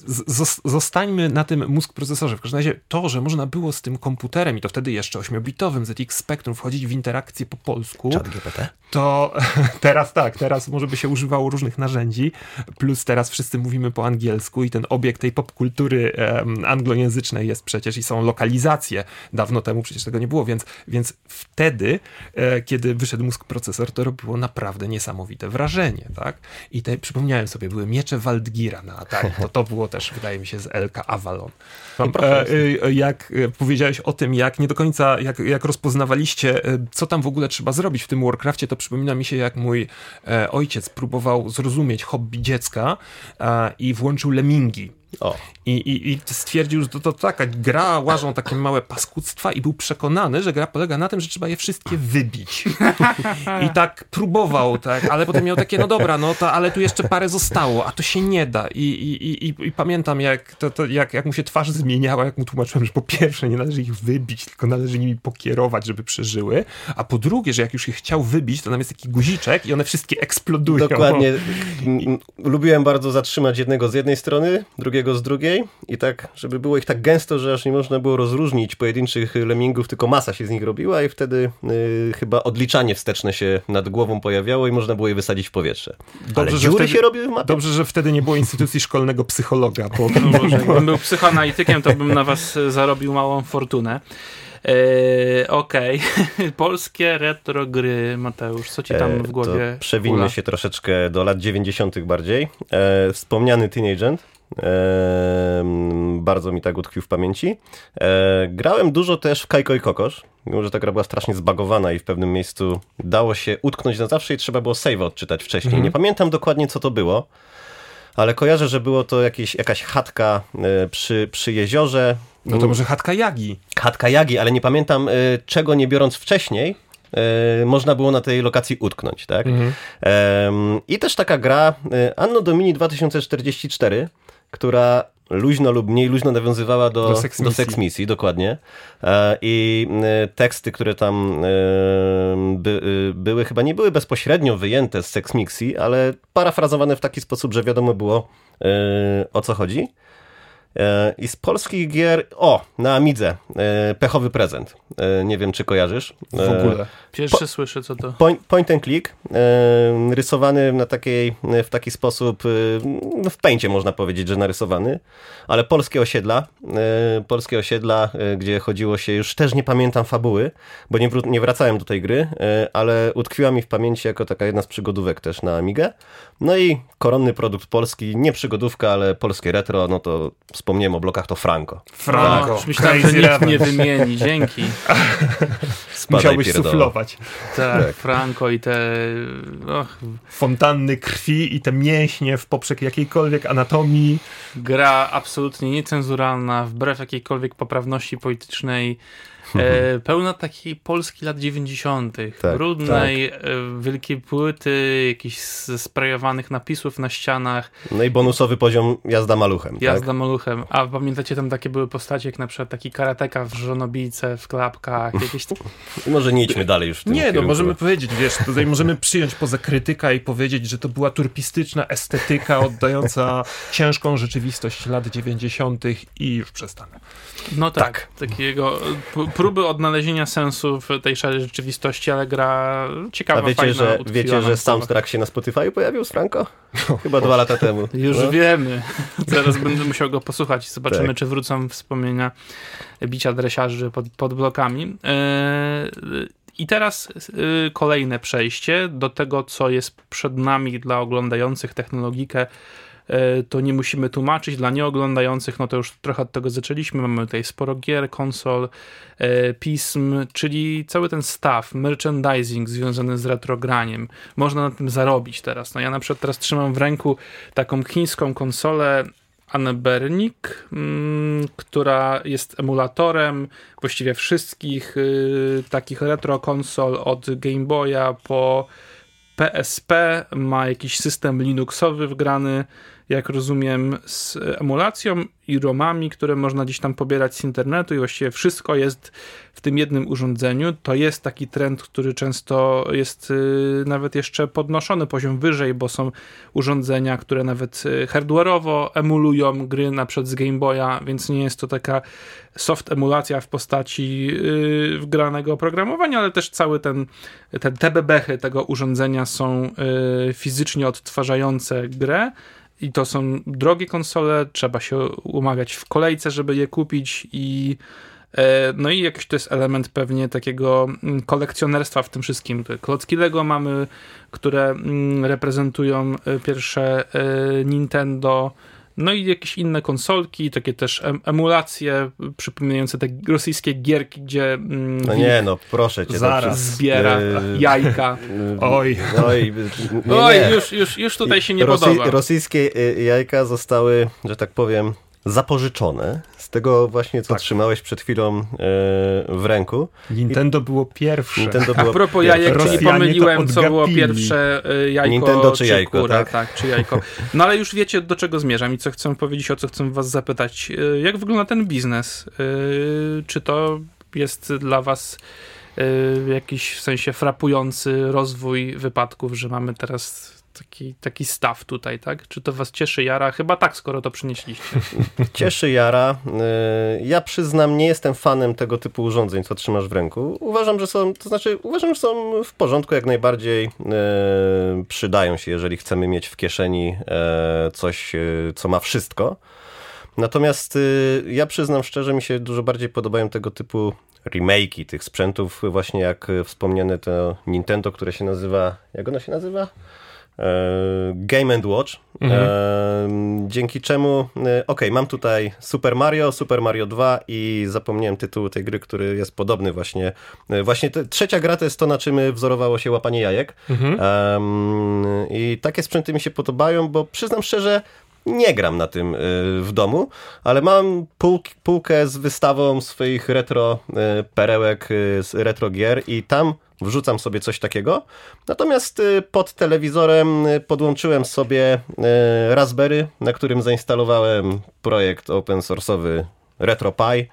z- zostańmy na tym mózg procesorze. W każdym razie to, że można było z tym komputerem i to wtedy jeszcze 8-bitowym ZX Spectrum wchodzić w interakcję po polsku, Chat GPT? to teraz tak, teraz może by się używało różnych narzędzi, plus teraz wszyscy mówimy po angielsku i ten obiekt tej popkultury um, anglojęzycznej jest przecież i są lokalizacje. Dawno temu przecież tego nie było, więc, więc wtedy, e, kiedy wyszedł mózg procesor, to robiło naprawdę niesamowite wrażenie, tak? I te, przypomniałem sobie, były miecze Waldgira na Atari, to to było też, wydaje mi się, z LK Avalon. E, e, jak e, powiedziałeś o tym, jak nie do końca, jak, jak rozpoznawaliście, e, co tam w ogóle trzeba zrobić w tym Warcraftie, to przypomina mi się, jak mój e, ojciec próbował zrozumieć hobby dziecka i włączył lemingi o. I, i, I stwierdził, że to, to taka gra, łażą takie małe paskudztwa i był przekonany, że gra polega na tym, że trzeba je wszystkie wybić. I tak próbował, tak, ale potem miał takie, no dobra, no to, ale tu jeszcze parę zostało, a to się nie da. I, i, i, i pamiętam, jak, to, to, jak, jak mu się twarz zmieniała, jak mu tłumaczyłem, że po pierwsze nie należy ich wybić, tylko należy nimi pokierować, żeby przeżyły, a po drugie, że jak już je chciał wybić, to tam jest taki guziczek i one wszystkie eksplodują. Dokładnie. Lubiłem bardzo zatrzymać jednego z jednej strony, drugiego drugiego z drugiej i tak, żeby było ich tak gęsto, że aż nie można było rozróżnić pojedynczych lemmingów, tylko masa się z nich robiła i wtedy y, chyba odliczanie wsteczne się nad głową pojawiało i można było je wysadzić w powietrze. Dobrze, Ale że wtedy, się robiły w mapie. Dobrze, że wtedy nie było instytucji szkolnego psychologa. Bo... No może, gdybym był psychoanalitykiem, to bym na was zarobił małą fortunę. Eee, Okej, okay. polskie retro gry, Mateusz, co ci tam w głowie? To przewinmy się troszeczkę do lat 90. bardziej. E, wspomniany Teenagent bardzo mi tak utkwił w pamięci. E, grałem dużo też w Kajko i Kokosz, mimo że ta gra była strasznie zbagowana i w pewnym miejscu dało się utknąć na zawsze i trzeba było save odczytać wcześniej. Mhm. Nie pamiętam dokładnie co to było, ale kojarzę, że było to jakieś, jakaś chatka e, przy, przy jeziorze. No to może chatka Jagi. Chatka Jagi, ale nie pamiętam e, czego nie biorąc wcześniej, można było na tej lokacji utknąć, tak? Mhm. I też taka gra Anno Domini 2044, która luźno lub mniej luźno nawiązywała do, do, seks, do seks misji, dokładnie. E, I e, teksty, które tam e, by, były, chyba nie były bezpośrednio wyjęte z seks misji, ale parafrazowane w taki sposób, że wiadomo było o co chodzi. I z polskich gier, o, na Amidze, pechowy prezent. Nie wiem, czy kojarzysz. W ogóle. Pierwszy po, słyszę, co to. Point, point and click, rysowany na takiej, w taki sposób, no w pęcie można powiedzieć, że narysowany, ale polskie osiedla, polskie osiedla, gdzie chodziło się, już też nie pamiętam fabuły, bo nie, nie wracałem do tej gry, ale utkwiła mi w pamięci jako taka jedna z przygodówek też na Amigę. No i koronny produkt polski, nie przygodówka, ale polskie retro, no to wspomniałem o blokach, to Franco. Franco. Tak. Myślałem, że nikt nie wymieni. Dzięki. Musiałbyś pierdoła. suflować. Tak, tak, Franco i te... Och. Fontanny krwi i te mięśnie w poprzek jakiejkolwiek anatomii. Gra absolutnie niecenzuralna, wbrew jakiejkolwiek poprawności politycznej. E, pełna takiej Polski lat 90., tak, brudnej, tak. E, wielkiej płyty, jakichś sprayowanych napisów na ścianach. No i bonusowy poziom jazda maluchem. Tak? Jazda tak? maluchem. A pamiętacie, tam takie były postacie, jak na przykład taki karateka w żonobijce, w klapkach, jakieś... Może nie idźmy dalej już w tym Nie, no, kierunku. no możemy powiedzieć, wiesz, tutaj możemy przyjąć poza krytyka i powiedzieć, że to była turpistyczna estetyka oddająca ciężką rzeczywistość lat 90. i już przestanę. No tak, tak. takiego próby odnalezienia sensu w tej szarej rzeczywistości, ale gra ciekawa, A wiecie, fajna, że, wiecie, że soundtrack się na Spotify pojawił z Franco? Chyba dwa lata temu. Już no. wiemy. Zaraz będę musiał go posłuchać i zobaczymy, tak. czy wrócą wspomnienia bicia dresiarzy pod, pod blokami. Yy, i teraz yy, kolejne przejście do tego, co jest przed nami dla oglądających technologikę to nie musimy tłumaczyć. Dla nieoglądających, no to już trochę od tego zaczęliśmy. Mamy tutaj sporo gier, konsol, e, pism, czyli cały ten staff, merchandising związany z retrograniem. Można na tym zarobić teraz. No ja na przykład teraz trzymam w ręku taką chińską konsolę Annebernik, mm, która jest emulatorem właściwie wszystkich y, takich retro konsol od Game Boya po PSP, ma jakiś system Linuxowy wgrany, jak rozumiem, z emulacją i romami, które można gdzieś tam pobierać z internetu i właściwie wszystko jest w tym jednym urządzeniu. To jest taki trend, który często jest y, nawet jeszcze podnoszony poziom wyżej, bo są urządzenia, które nawet y, hardware'owo emulują gry na przykład z Game Boya, więc nie jest to taka soft emulacja w postaci yy, wgranego oprogramowania, ale też cały ten, ten te bebechy tego urządzenia są fizycznie odtwarzające grę i to są drogie konsole, trzeba się umawiać w kolejce, żeby je kupić i e, no i jakiś to jest element pewnie takiego mm, kolekcjonerstwa w tym wszystkim. Klocki Lego mamy, które mm, reprezentują e, pierwsze e, Nintendo, no i jakieś inne konsolki, takie też emulacje przypominające te rosyjskie gierki, gdzie mm, no nie, no proszę cię. Zaraz zbiera jajka. Oj. Oj, nie, Oj już, już, już tutaj się nie Rosy, podoba. Rosyjskie y, jajka zostały, że tak powiem, zapożyczone z tego właśnie, co tak. trzymałeś przed chwilą e, w ręku. Nintendo I... było pierwsze. Nintendo było A propos pierwsze. jajek, czyli pomyliłem, co było pierwsze e, jajko Nintendo czy, czy jajko, kura, tak? tak? czy jajko. No ale już wiecie, do czego zmierzam i co chcę powiedzieć, o co chcę was zapytać. E, jak wygląda ten biznes? Czy to jest dla was jakiś w sensie frapujący rozwój wypadków, że mamy teraz taki, taki staw tutaj, tak? Czy to was cieszy Jara? Chyba tak, skoro to przynieśliście. Cieszy Jara. Y, ja przyznam, nie jestem fanem tego typu urządzeń, co trzymasz w ręku. Uważam, że są, to znaczy uważam, że są w porządku, jak najbardziej y, przydają się, jeżeli chcemy mieć w kieszeni y, coś, co ma wszystko. Natomiast ja przyznam szczerze, mi się dużo bardziej podobają tego typu remake'i tych sprzętów, właśnie jak wspomniane to Nintendo, które się nazywa, jak ono się nazywa? E, Game and Watch, mhm. E, dzięki czemu, e, ok, mam tutaj Super Mario, Super Mario 2 i zapomniałem tytułu tej gry, który jest podobny właśnie. Właśnie te, trzecia gra to jest to, na czym wzorowało się łapanie jajek. Mhm. I takie sprzęty mi się podobają, bo przyznam szczerze, nie gram na tym w domu, ale mam półkę z wystawą swoich retro perełek, z retro gier i tam wrzucam sobie coś takiego. Natomiast y, pod telewizorem y, podłączyłem sobie y, Raspberry, na którym zainstalowałem projekt open source'owy RetroPie,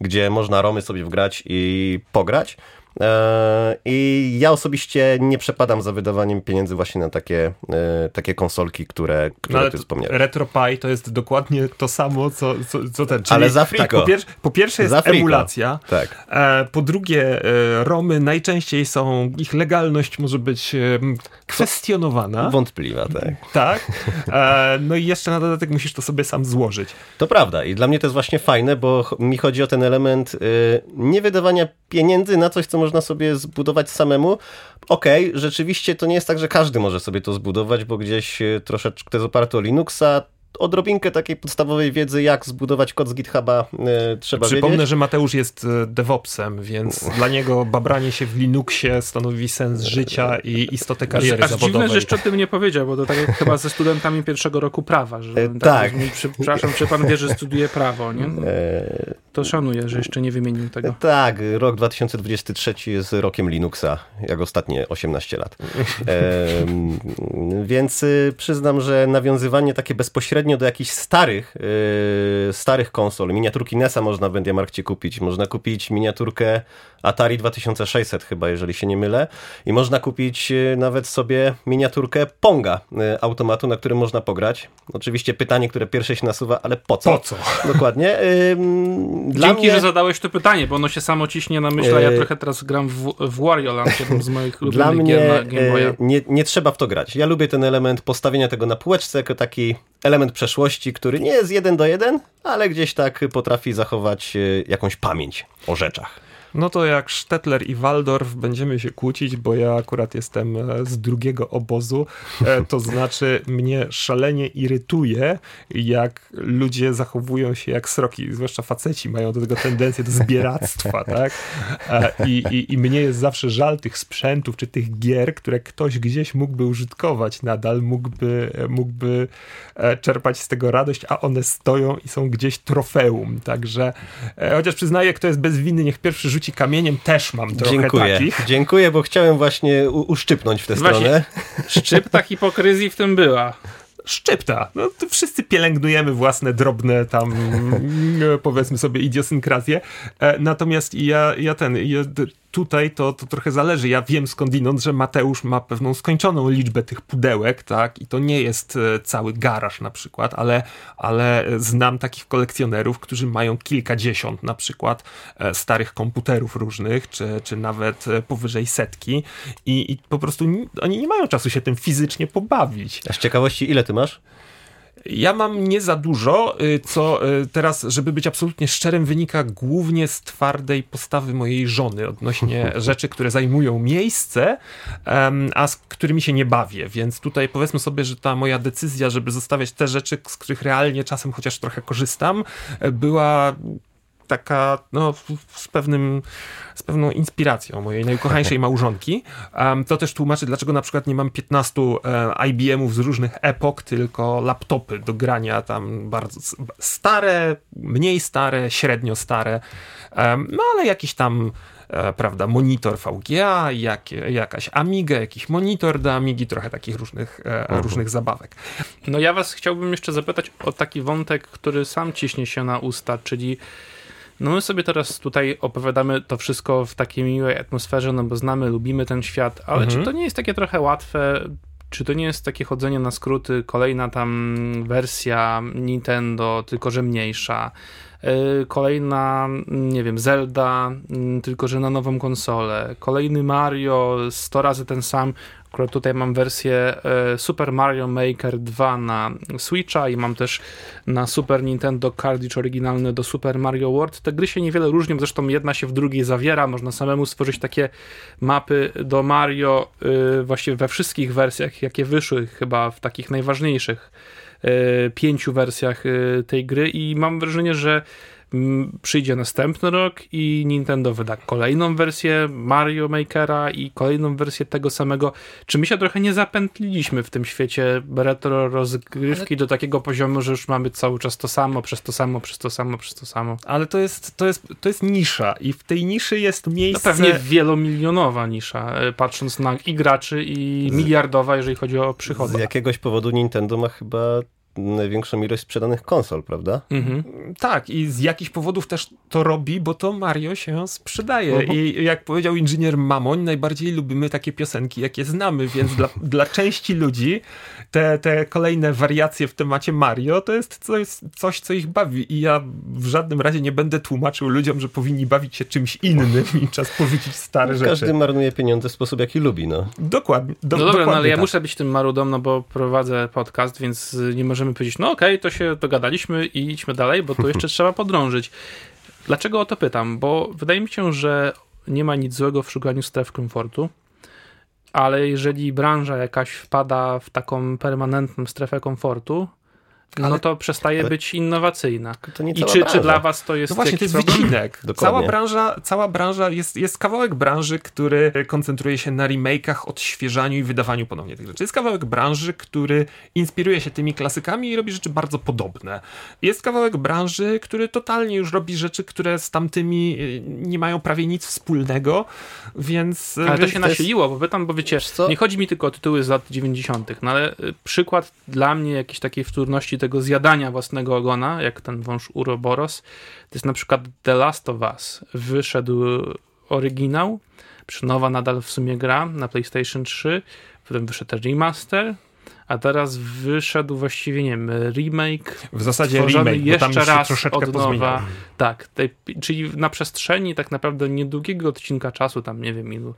gdzie można romy sobie wgrać i pograć. E, I ja osobiście nie przepadam za wydawaniem pieniędzy właśnie na takie, e, takie konsolki, które, które no, ty wspomniałeś. RetroPie to jest dokładnie to samo, co, co, co ten. Czyli, ale za friko. Tak, po, pier po, pierwsze jest emulacja. Tak. E, po drugie, ROMy najczęściej są, ich legalność może być kwestionowana. Wątpliwa, tak. Tak. no i jeszcze na dodatek musisz to sobie sam złożyć. To prawda i dla mnie to jest właśnie fajne, bo mi chodzi o ten element nie wydawania pieniędzy na coś, co można sobie zbudować samemu. Okej, okay, rzeczywiście to nie jest tak, że każdy może sobie to zbudować, bo gdzieś e, troszeczkę to jest oparte o Linuxa, odrobinkę takiej podstawowej wiedzy, jak zbudować kod z GitHuba e, trzeba Przypomnę, wiedzieć. że Mateusz jest e, DevOpsem, więc dla niego babranie się w Linuxie stanowi sens życia i istotę kariery Aż zawodowej. dziwne, że jeszcze o tym nie powiedział, bo to tak jak chyba ze studentami pierwszego roku prawa. Że tak. tak. Przepraszam, czy pan wie, że studiuje prawo, nie? E, to szanuję, że jeszcze nie wymienił tego. Tak, rok 2023 jest rokiem Linuxa, jak ostatnie 18 lat. E, więc y, przyznam, że nawiązywanie takie bezpośrednio do jakichś starych, yy, starych konsol. Miniaturki NESa można w Mediamarkcie kupić. Można kupić miniaturkę Atari 2600 chyba, jeżeli się nie mylę. I można kupić yy, nawet sobie miniaturkę Ponga, automatu, na którym można pograć. Oczywiście pytanie, które pierwsze się nasuwa, ale po co? Po co? Dokładnie. Yy, Dzięki, mnie... że zadałeś to pytanie, bo ono się samo ciśnie na myśl, ja yy, trochę teraz gram w, w Wario Land, jednym z moich ulubionych Dla mnie gier na Game Boya. Nie, nie trzeba w to grać. Ja lubię ten element postawienia tego na półeczce jako taki element przeszłości, który nie jest jeden do jeden, ale gdzieś tak potrafi zachować e, jakąś pamięć o rzeczach. No to jak Stetler i Waldorf będziemy się kłócić, bo ja akurat jestem e, z drugiego obozu, e, to znaczy mnie szalenie irytuje, jak ludzie zachowują się jak sroki, zwłaszcza faceci mają do tego tendencję do zbieractwa, tak? I, i, I mnie jest zawsze żal tych sprzętów, czy tych gier, które ktoś gdzieś mógłby użytkować nadal, mógłby, mógłby e, czerpać z tego radość, a one stoją i są gdzieś trofeum, także chociaż przyznaję, kto jest bez winy, niech pierwszy rzuci rzuci kamieniem, też mam trochę Dziękuję. takich. Dziękuję, bo chciałem właśnie uszczypnąć w tę właśnie, stronę. Szczyp ta hipokryzji w tym była. szczypta. No, to wszyscy pielęgnujemy własne drobne tam, mm, powiedzmy sobie, idiosynkrazje. E, natomiast ja, ja ten, ja tutaj to, to trochę zależy. Ja wiem skądinąd, że Mateusz ma pewną skończoną liczbę tych pudełek, tak, i to nie jest e, cały garaż na przykład, ale, ale znam takich kolekcjonerów, którzy mają kilkadziesiąt na przykład e, starych komputerów różnych, czy, czy nawet powyżej setki i, i po prostu oni nie mają czasu się tym fizycznie pobawić. A z ciekawości, ile ty masz? Ja mam nie za dużo, y, co y, teraz, żeby być absolutnie szczerym, wynika głównie z twardej postawy mojej żony odnośnie rzeczy, które zajmują miejsce, a z którymi się nie bawię. Więc tutaj powiedzmy sobie, że ta moja decyzja, żeby zostawiać te rzeczy, z których realnie czasem chociaż trochę korzystam, była taka, no, z pewnym, z pewną inspiracją mojej najukochańszej małżonki. Um, to też tłumaczy, dlaczego na przykład nie mam 15 e, IBM-ów z różnych epok, tylko laptopy do grania tam bardzo stare, mniej stare, średnio stare, um, no ale jakiś tam e, prawda, monitor VGA, jak, jakaś Amiga, jakiś monitor do Amigi, trochę takich różnych, uh mhm. różnych zabawek. No ja was chciałbym jeszcze zapytać o taki wątek, który sam ciśnie się na usta, czyli no my sobie teraz tutaj opowiadamy to wszystko w takiej miłej atmosferze, no bo znamy, lubimy ten świat, ale mhm. czy to nie jest takie trochę łatwe, czy to nie jest takie chodzenie na skróty, kolejna tam wersja Nintendo, tylko że mniejsza, yy, kolejna, nie wiem, Zelda, tylko że na nową konsolę, kolejny Mario, 100 razy ten sam, Akurat tutaj mam wersję e, Super Mario Maker 2 na Switcha i mam też na Super Nintendo cartridge oryginalny do Super Mario World. Te gry się niewiele różnią, zresztą jedna się w drugiej zawiera. Można samemu stworzyć takie mapy do Mario e, właściwie we wszystkich wersjach, jakie wyszły, chyba w takich najważniejszych e, pięciu wersjach tej gry i mam wrażenie, że przyjdzie następny rok i Nintendo wyda kolejną wersję Mario Makera i kolejną wersję tego samego. Czy my się trochę nie zapętliliśmy w tym świecie retro rozgrywki Ale... do takiego poziomu, że już mamy cały czas to samo, przez to samo, przez to samo, przez to samo? Ale to jest, to jest, to jest nisza i w tej niszy jest miejsce... No pewnie wielomilionowa nisza, e, patrząc na i graczy i miliardowa, jeżeli chodzi o przychody. Z jakiegoś powodu Nintendo ma chyba największą ilość sprzedanych konsol, prawda? Mhm. Tak, i z jakichś powodów też to robi, bo to Mario się sprzedaje. Mhm. I jak powiedział inżynier Mamoń, najbardziej lubimy takie piosenki, jakie znamy, więc dla, dla części ludzi te, te kolejne wariacje w temacie Mario to jest coś, coś, co ich bawi. I ja w żadnym razie nie będę tłumaczył ludziom, że powinni bawić się czymś innym i czas powiedzieć stare no, rzeczy. Każdy marnuje pieniądze w sposób, jaki lubi, no. Dokładnie. Do, no dobra, no, ale ja tak. muszę być tym marudą, no bo prowadzę podcast, więc nie możemy możemy powiedzieć, no okej, okay, to się dogadaliśmy i idźmy dalej, bo tu jeszcze trzeba podrążyć. Dlaczego o to pytam? Bo wydaje mi się, że nie ma nic złego w szukaniu stref komfortu, ale jeżeli branża jakaś wpada w taką permanentną strefę komfortu, no ale, to przestaje ale, być innowacyjna. I czy, czy dla was to jest No właśnie, to jest wycinek. Cała branża, cała branża jest, jest kawałek branży, który koncentruje się na remake'ach, odświeżaniu i wydawaniu ponownie tych rzeczy. Jest kawałek branży, który inspiruje się tymi klasykami i robi rzeczy bardzo podobne. Jest kawałek branży, który totalnie już robi rzeczy, które z tamtymi y, nie mają prawie nic wspólnego, więc... Ale to się to nasiliło, bo pytam, bo wiecie, nie chodzi mi tylko o tytuły z lat 90., no ale y, przykład dla mnie jakiejś takiej wtórności tego zjadania własnego ogona, jak ten wąż Uroboros, to jest na przykład The Last of Us. Wyszedł oryginał, nowa nadal w sumie gra na PlayStation 3, potem wyszedł remaster, a teraz wyszedł właściwie, nie wiem, remake. W zasadzie remake, jeszcze raz od nowa. Tak, tej, czyli na przestrzeni tak naprawdę niedługiego odcinka czasu, tam nie wiem ilu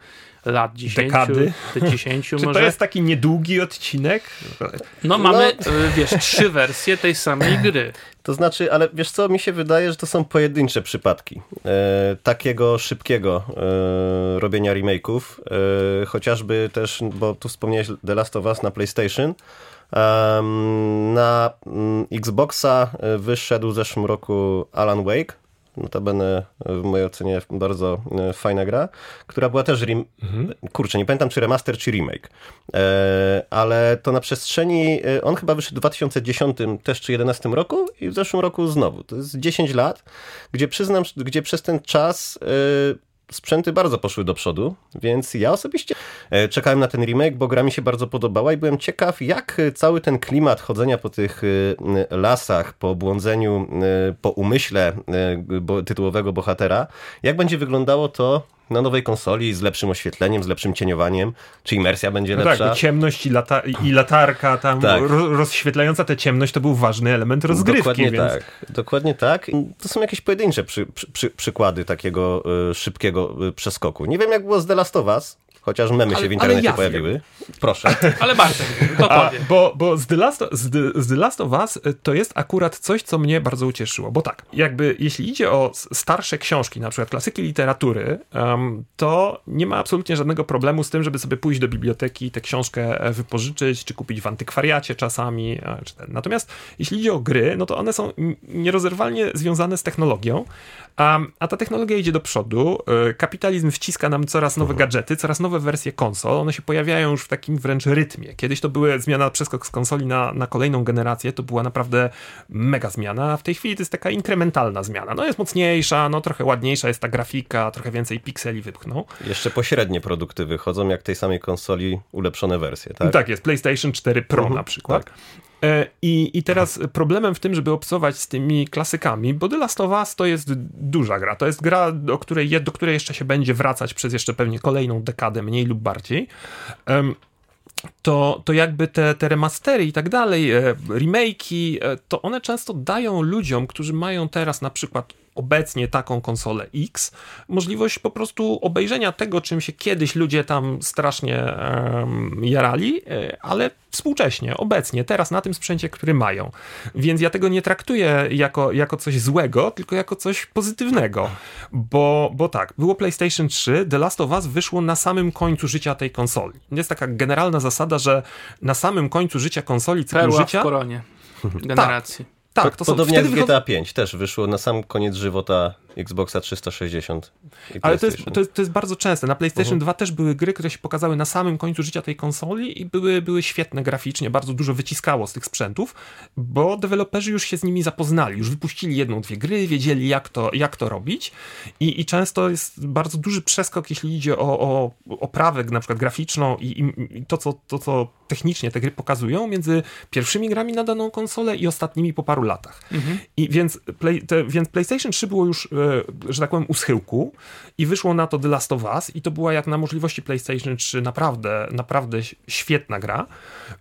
lat, 10, Dekady. 10 Czy może. to jest taki niedługi odcinek? No mamy, no. wiesz, trzy wersje tej samej gry. To znaczy, ale wiesz co, mi się wydaje, że to są pojedyncze przypadki e, takiego szybkiego e, robienia remake'ów, e, chociażby też, bo tu wspomniałeś The Last of Us na PlayStation, na mm, Xboxa e, wyszedł w zeszłym roku Alan Wake, notabene w mojej ocenie bardzo e, fajna gra, która była też, rem... mhm. kurczę, nie pamiętam czy remaster, czy remake, e, ale to na przestrzeni, e, on chyba wyszedł w 2010 też czy 2011 roku i w zeszłym roku znowu. To jest 10 lat, gdzie przyznam, gdzie przez ten czas sprzęty bardzo poszły do przodu, więc ja osobiście e, czekałem na ten remake, bo gra mi się bardzo podobała i byłem ciekaw, jak cały ten klimat chodzenia po tych e, lasach, po błądzeniu, e, po umyśle tytułowego bohatera, jak będzie wyglądało to na nowej konsoli z lepszym oświetleniem, z lepszym cieniowaniem, czy imersja będzie no lepsza. Tak, ciemność i, lata i latarka tam tak. ro rozświetlająca tę ciemność to był ważny element rozgrywki. Dokładnie więc... tak. Dokładnie tak. To są jakieś pojedyncze przy, przy, przy, przykłady takiego y, szybkiego y, przeskoku. Nie wiem jak było z The Last of Us, Chociaż memy ale, się w internecie ja pojawiły. Wiem. Proszę. Ale Bartek, to powie. Bo, bo z, The Last, z, The, z The Last of Us y, to jest akurat coś, co mnie bardzo ucieszyło. Bo tak, jakby jeśli idzie o starsze książki, na przykład klasyki literatury, um, to nie ma absolutnie żadnego problemu z tym, żeby sobie pójść do biblioteki, tę książkę e, wypożyczyć, czy kupić w antykwariacie czasami. E, czy ten. Natomiast jeśli idzie o gry, no to one są nierozerwalnie związane z technologią, um, a ta technologia idzie do przodu. E, kapitalizm wciska nam coraz nowe mhm. gadżety, coraz nowe nowe wersje konsol, one się pojawiają już w takim wręcz rytmie. Kiedyś to była zmiana, przeskok z konsoli na, na kolejną generację, to była naprawdę mega zmiana, a w tej chwili to jest taka inkrementalna zmiana. No jest mocniejsza, no trochę ładniejsza jest ta grafika, trochę więcej pikseli wypchną. Jeszcze pośrednie produkty wychodzą, jak tej samej konsoli ulepszone wersje, tak? Tak jest, PlayStation 4 Pro mhm, na przykład. Tak. E, I, I teraz problemem w tym, żeby obcować z tymi klasykami, bo The Last of Us to jest duża gra. To jest gra, do której, do której jeszcze się będzie wracać przez jeszcze pewnie kolejną dekadę, mniej lub bardziej. To, to jakby te, te remastery i tak dalej, e, remake'i, e, to one często dają ludziom, którzy mają teraz na przykład obecnie taką konsolę X, możliwość po prostu obejrzenia tego, czym się kiedyś ludzie tam strasznie um, jarali, e, ale współcześnie, obecnie, teraz na tym sprzęcie, który mają. Więc ja tego nie traktuję jako, jako coś złego, tylko jako coś pozytywnego. Bo, bo tak, było PlayStation 3, The Last of Us wyszło na samym końcu życia tej konsoli. Jest taka generalna zasada, że na samym końcu życia konsoli, cyklu Perła życia... w koronie generacji. Tak, tak, to Podobnie są, jak GTA 5 też wyszło na sam koniec żywota Xboxa 360. Ale to jest, to, jest, to jest bardzo częste. Na PlayStation uh -huh. 2 też były gry, które się pokazały na samym końcu życia tej konsoli i były, były świetne graficznie, bardzo dużo wyciskało z tych sprzętów, bo deweloperzy już się z nimi zapoznali, już wypuścili jedną, dwie gry, wiedzieli jak to, jak to robić i, i często jest bardzo duży przeskok, jeśli idzie o, o oprawę na przykład graficzną i, i, i to, co, to, co technicznie te gry pokazują między pierwszymi grami na daną konsolę i ostatnimi po paru latach. Mhm. I więc, play, te, więc PlayStation 3 było już, e, że tak powiem, u schyłku i wyszło na to The Last of Us i to była jak na możliwości PlayStation 3 naprawdę, naprawdę świetna gra.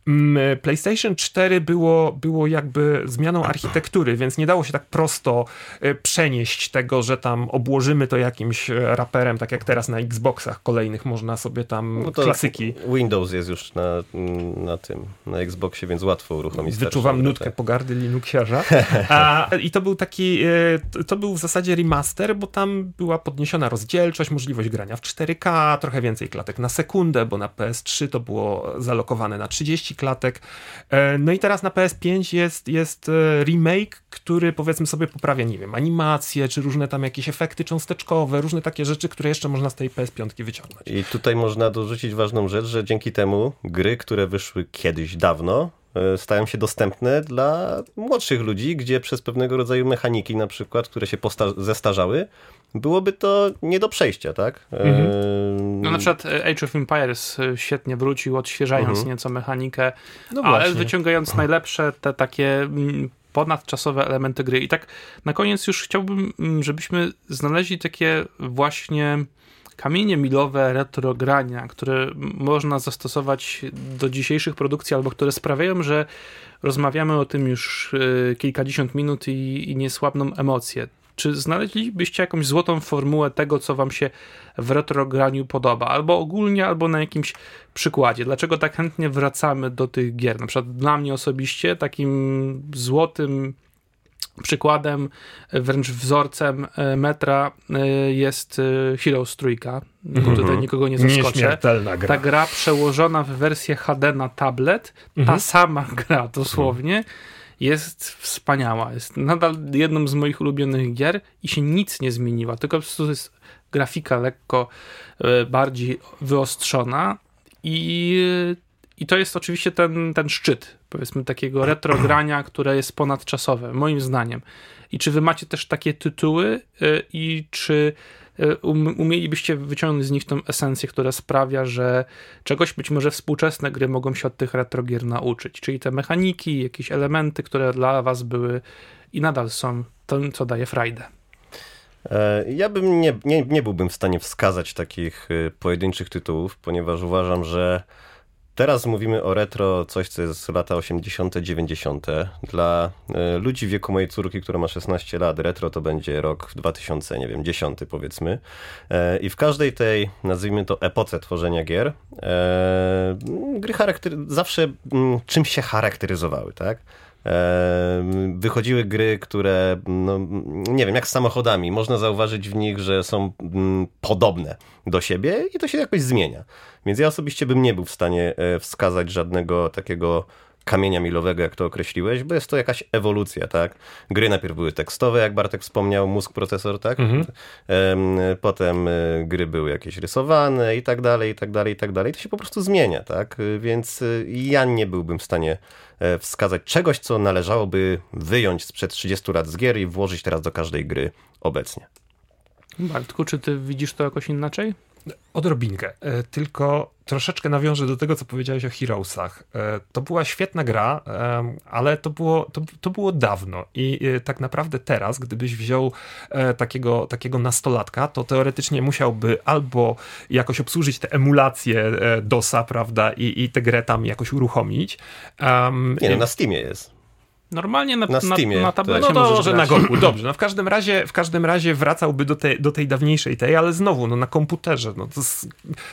Mm, PlayStation 4 było, było jakby zmianą architektury, więc nie dało się tak prosto e, przenieść tego, że tam obłożymy to jakimś e, raperem, tak jak teraz na Xboxach kolejnych można sobie tam no klasyki. Windows jest już na, na tym, na Xboxie, więc łatwo uruchomić. Wyczuwam nutkę tak. pogardy Linuxiarza. A, I to był taki, e, to był w zasadzie remaster, bo tam była podniesiona rozdzielczość, możliwość grania w 4K, trochę więcej klatek na sekundę, bo na PS3 to było zalokowane na 30 klatek. E, no i teraz na PS5 jest, jest e, remake, który powiedzmy sobie poprawia, nie wiem, animacje, czy różne tam jakieś efekty cząsteczkowe, różne takie rzeczy, które jeszcze można z tej PS5 wyciągnąć. I tutaj można dorzucić ważną rzecz, że dzięki temu gry, które wyszły kiedyś dawno, stają się dostępne dla młodszych ludzi, gdzie przez pewnego rodzaju mechaniki na przykład, które się zestarzały, byłoby to nie do przejścia, tak? E, mhm. No na przykład e, Age of Empires świetnie wrócił, odświeżając mhm. nieco mechanikę, no ale wyciągając najlepsze te takie mm, ponadczasowe elementy gry. I tak na koniec już chciałbym, mm, żebyśmy znaleźli takie właśnie kamienie milowe retrogrania, które można zastosować do dzisiejszych produkcji, albo które sprawiają, że rozmawiamy o tym już e, kilkadziesiąt minut i, i nie słabną emocje. Czy znaleźlibyście jakąś złotą formułę tego, co wam się w retrograniu podoba? Albo ogólnie, albo na jakimś przykładzie. Dlaczego tak chętnie wracamy do tych gier? Na przykład dla mnie osobiście takim złotym Przykładem, wręcz wzorcem e, metra e, jest e, Heroes Trójka, bo mhm. tutaj nikogo nie zaskoczę. Gra. Ta gra przełożona w wersję HD na tablet, ta mhm. sama gra dosłownie, jest wspaniała. Jest nadal jedną z moich ulubionych gier i się nic nie zmieniła, tylko po prostu jest grafika lekko bardziej wyostrzona i i to jest oczywiście ten, ten szczyt, powiedzmy, takiego retrogrania, które jest ponadczasowe, moim zdaniem. I czy wy macie też takie tytuły i czy um, umielibyście wyciągnąć z nich tą esencję, która sprawia, że czegoś być może współczesne gry mogą się od tych retrogier nauczyć, czyli te mechaniki, jakieś elementy, które dla was były i nadal są tym, co daje frajdę. E, ja bym nie, nie, nie byłbym w stanie wskazać takich e, pojedynczych tytułów, ponieważ uważam, że Teraz mówimy o retro, coś co jest lata 80., 90. Dla y, ludzi wieku mojej córki, która ma 16 lat, retro to będzie rok 2000, nie wiem, 10 powiedzmy. E, I w każdej tej, nazwijmy to epoce tworzenia gier, e, gry zawsze mm, czymś się charakteryzowały, tak? wychodziły gry, które, no, nie wiem, jak z samochodami, można zauważyć w nich, że są mm, podobne do siebie i to się jakoś zmienia. Więc ja osobiście bym nie był w stanie e, wskazać żadnego takiego kamienia milowego, jak to określiłeś, bo jest to jakaś ewolucja, tak? Gry najpierw były tekstowe, jak Bartek wspomniał, mózg, procesor, tak? Mhm. Potem e, gry były jakieś rysowane i tak dalej, i tak dalej, i tak dalej. To się po prostu zmienia, tak? Więc e, ja nie byłbym w stanie wskazać czegoś, co należałoby wyjąć sprzed 30 lat z gier i włożyć teraz do każdej gry obecnie. Bartku, czy ty widzisz to jakoś inaczej? Odrobinkę, e, tylko troszeczkę nawiążę do tego, co powiedziałeś o Heroesach. E, to była świetna gra, ale to było, to, to było dawno i e, tak naprawdę teraz, gdybyś wziął takiego, takiego nastolatka, to teoretycznie musiałby albo jakoś obsłużyć te emulacje DOSa, prawda, i, i tę grę tam jakoś uruchomić. Nie, no, na Steamie jest. Normalnie na, na, Steamie, na, na tablecie No to, że na Goku, dobrze. No w każdym razie, w każdym razie wracałby do tej, do tej dawniejszej tej, ale znowu, no na komputerze. No to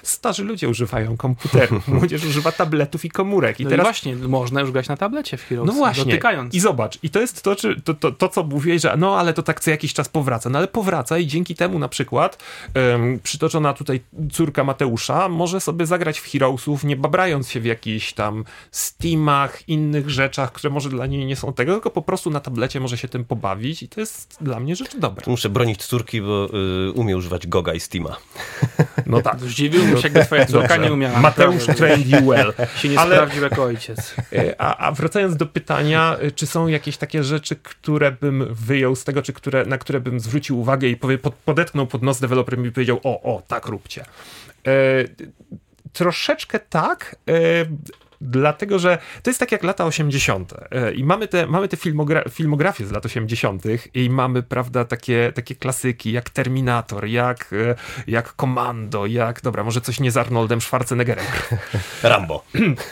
starzy ludzie używają komputerów, młodzież używa tabletów i komórek. I no teraz... I właśnie, można już grać na tablecie w Heroes, No właśnie. dotykając. I zobacz, i to jest to, czy, to, to, to, co mówiłeś, że no ale to tak co jakiś czas powraca. No ale powraca i dzięki temu na przykład um, przytoczona tutaj córka Mateusza może sobie zagrać w Heroesów, nie babrając się w jakichś tam Steamach, innych rzeczach, które może dla niej nie są tego, tylko po prostu na tablecie może się tym pobawić i to jest dla mnie rzecz dobra. Muszę bronić córki, bo y, umie używać Goga i Steama. No tak. Zdziwił się, jakby twoja córka nie umiała. Mateusz trained you well. Się nie Ale... sprawdził jako ojciec. Y, a, a wracając do pytania, y, czy są jakieś takie rzeczy, które bym wyjął z tego, czy które, na które bym zwrócił uwagę i powie, pod, podetchnął pod nos deweloper i powiedział, o, o, tak róbcie. E, troszeczkę tak. E, dlatego że to jest tak jak lata 80. E, I mamy te, mamy te filmogra filmografie z lat 80. i mamy, prawda, takie, takie klasyki jak Terminator, jak, e, jak Commando, jak, dobra, może coś nie z Arnoldem Schwarzeneggerem. Rambo.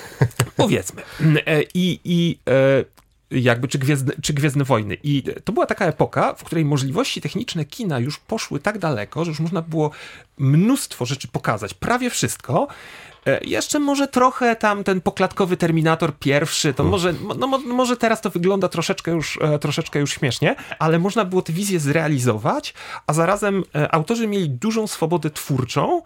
Powiedzmy. E, I, i jakby, czy Gwiezdne, czy Gwiezdne Wojny. I to była taka epoka, w której możliwości techniczne kina już poszły tak daleko, że już można było mnóstwo rzeczy pokazać, prawie wszystko, jeszcze może trochę tam ten poklatkowy Terminator pierwszy, to może, no, może teraz to wygląda troszeczkę już, e, troszeczkę już śmiesznie, ale można było tę wizję zrealizować, a zarazem e, autorzy mieli dużą swobodę twórczą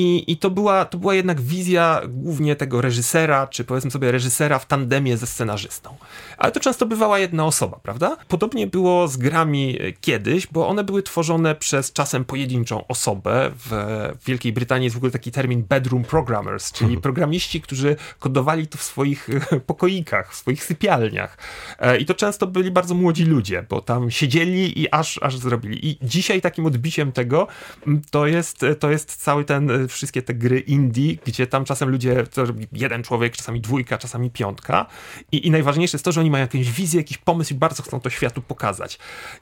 i, i to, była, to była jednak wizja głównie tego reżysera, czy powiedzmy sobie reżysera w tandemie ze scenarzystą. Ale to często bywała jedna osoba, prawda? Podobnie było z grami kiedyś, bo one były tworzone przez czasem pojedynczą osobę. W, w Wielkiej Brytanii jest w ogóle taki termin bedroom programmers, czyli mhm. programiści, którzy kodowali to w swoich pokoikach, w swoich sypialniach. E, I to często byli bardzo młodzi ludzie, bo tam siedzieli i aż, aż zrobili. I dzisiaj takim odbiciem tego to jest, to jest cały ten wszystkie te gry indie, gdzie tam czasem ludzie, to jeden człowiek, czasami dwójka, czasami piątka i, i najważniejsze jest to, że oni mają jakąś wizję, jakiś pomysł i bardzo chcą to światu pokazać.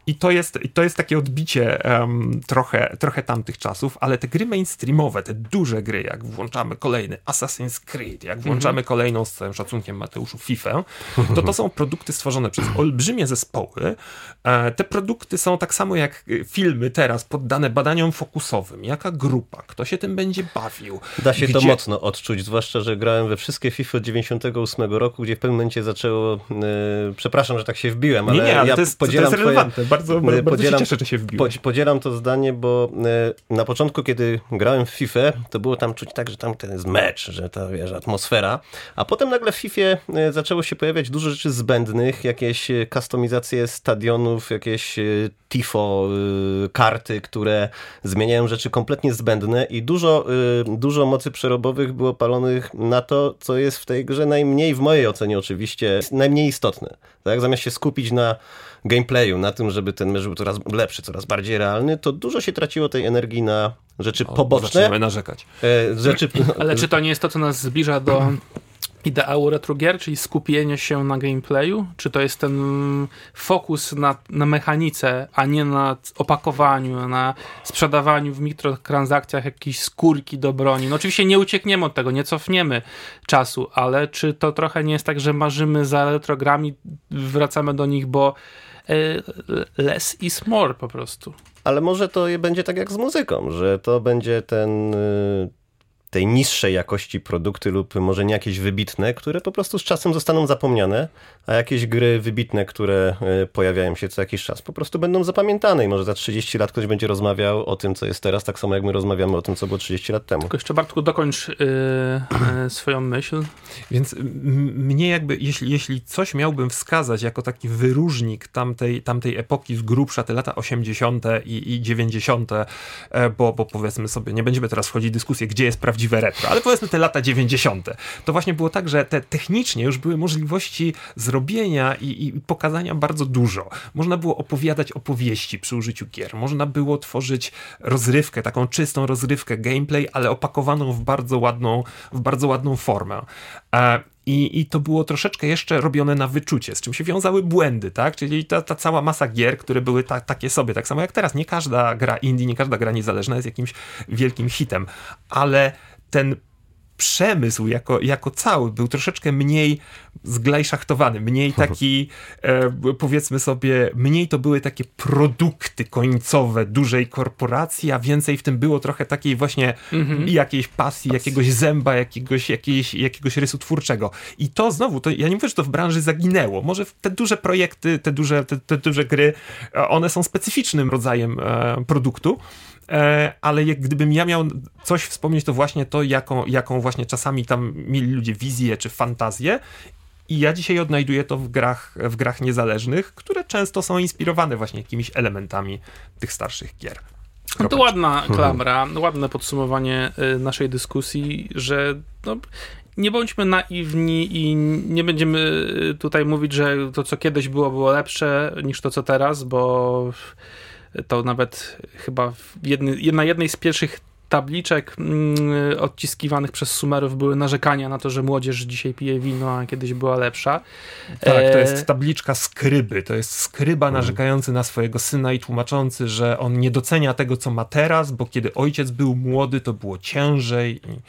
I to jest, to jest takie odbicie um, trochę, trochę tamtych czasów, ale te gry mainstreamowe, te duże gry, jak włączamy kolejny Assassin's Creed, jak włączamy mm -hmm. kolejną z całym szacunkiem Mateuszu FIFA, to to są produkty stworzone przez olbrzymie zespoły. E, te produkty są tak samo jak filmy teraz poddane badaniom fokusowym. Jaka grupa, kto się tym będzie będzie bawił. Da się gdzie... to mocno odczuć, zwłaszcza, że grałem we wszystkie FIFA 98 roku, gdzie w pewnym momencie zaczęło, yy, przepraszam, że tak się wbiłem, ale, nie, nie, ale ja to jest, podzielam to jest relevantne. Twoje, bardzo, bardzo podzielam, się cieszę, że się wbiłeś. Podzielam to zdanie, bo yy, na początku, kiedy grałem w FIFA, to było tam czuć tak, że tam ten jest mecz, że ta wiesz, atmosfera. A potem nagle w FIFA e, zaczęło się pojawiać dużo rzeczy zbędnych, jakieś e, kustomizacje stadionów, jakieś e, tifo, karty, które zmieniają rzeczy kompletnie zbędne i dużo, dużo mocy przerobowych było palonych na to, co jest w tej grze najmniej, w mojej ocenie oczywiście, najmniej istotne. Tak? Zamiast się skupić na gameplayu, na tym, żeby ten mecz był coraz lepszy, coraz bardziej realny, to dużo się traciło tej energii na rzeczy o, poboczne. Zaczynamy narzekać. E, rzeczy... Ale czy to nie jest to, co nas zbliża do ideału retrogier, czyli skupienie się na gameplayu? Czy to jest ten fokus na, na mechanice, a nie na opakowaniu, na sprzedawaniu w mikrotransakcjach jakiejś skórki do broni? No oczywiście nie uciekniemy od tego, nie cofniemy czasu, ale czy to trochę nie jest tak, że marzymy za retrogrami, wracamy do nich, bo e, less is more po prostu. Ale może to będzie tak jak z muzyką, że to będzie ten y, tej niższej jakości produkty lub może nie jakieś wybitne, które po prostu z czasem zostaną zapomniane, a jakieś gry wybitne, które e, pojawiają się co jakiś czas, po prostu będą zapamiętane i może za 30 lat ktoś będzie rozmawiał o tym, co jest teraz, tak samo jak my rozmawiamy o tym, co było 30 lat temu. Tylko jeszcze Bartku, dokończ yy, yy, swoją myśl. Więc mnie jakby, jeśli, jeśli coś miałbym wskazać jako taki wyróżnik tamtej, tamtej epoki z grubsza, te lata 80. i, i 90., bo, bo powiedzmy sobie, nie będziemy teraz wchodzić w dyskusję, gdzie jest prawdziwy prawdziwe retro, ale powiedzmy te lata 90. To właśnie było tak, że te technicznie już były możliwości zrobienia i, i pokazania bardzo dużo. Można było opowiadać opowieści przy użyciu gier, można było tworzyć rozrywkę, taką czystą rozrywkę, gameplay, ale opakowaną w bardzo ładną, w bardzo ładną formę. E, i, I to było troszeczkę jeszcze robione na wyczucie, z czym się wiązały błędy, tak? Czyli ta, ta cała masa gier, które były ta, takie sobie, tak samo jak teraz. Nie każda gra indie, nie każda gra niezależna jest jakimś wielkim hitem, ale ten przemysł jako, jako cały był troszeczkę mniej zglajszachtowany, mniej taki, e, powiedzmy sobie, mniej to były takie produkty końcowe dużej korporacji, a więcej w tym było trochę takiej właśnie mm-hmm. jakiejś pasji, jakiegoś zęba, jakiegoś, jakiejś, jakiegoś rysu twórczego. I to znowu, to ja nie mówię, że to w branży zaginęło. Może te duże projekty, te duże, te, te duże gry, e, one są specyficznym rodzajem e, produktu, ale jak gdybym ja miał coś wspomnieć, to właśnie to, jaką, jaką właśnie czasami tam mieli ludzie wizję czy fantazję i ja dzisiaj odnajduję to w grach, w grach niezależnych, które często są inspirowane właśnie jakimiś elementami tych starszych gier. No to ładna mhm. klamra, ładne podsumowanie y, naszej dyskusji, że no, nie bądźmy naiwni i nie będziemy y, tutaj mówić, że to, co kiedyś było, było lepsze niż to, co teraz, bo to nawet chyba jedny, na jednej z pierwszych tabliczek mm, odciskiwanych przez Sumerów były narzekania na to, że młodzież dzisiaj pije wino, a kiedyś była lepsza. Tak, to jest e, tabliczka skryby. To jest skryba mm. narzekający na swojego syna i tłumaczący, że on nie docenia tego, co ma teraz, bo kiedy ojciec był młody, to było ciężej. I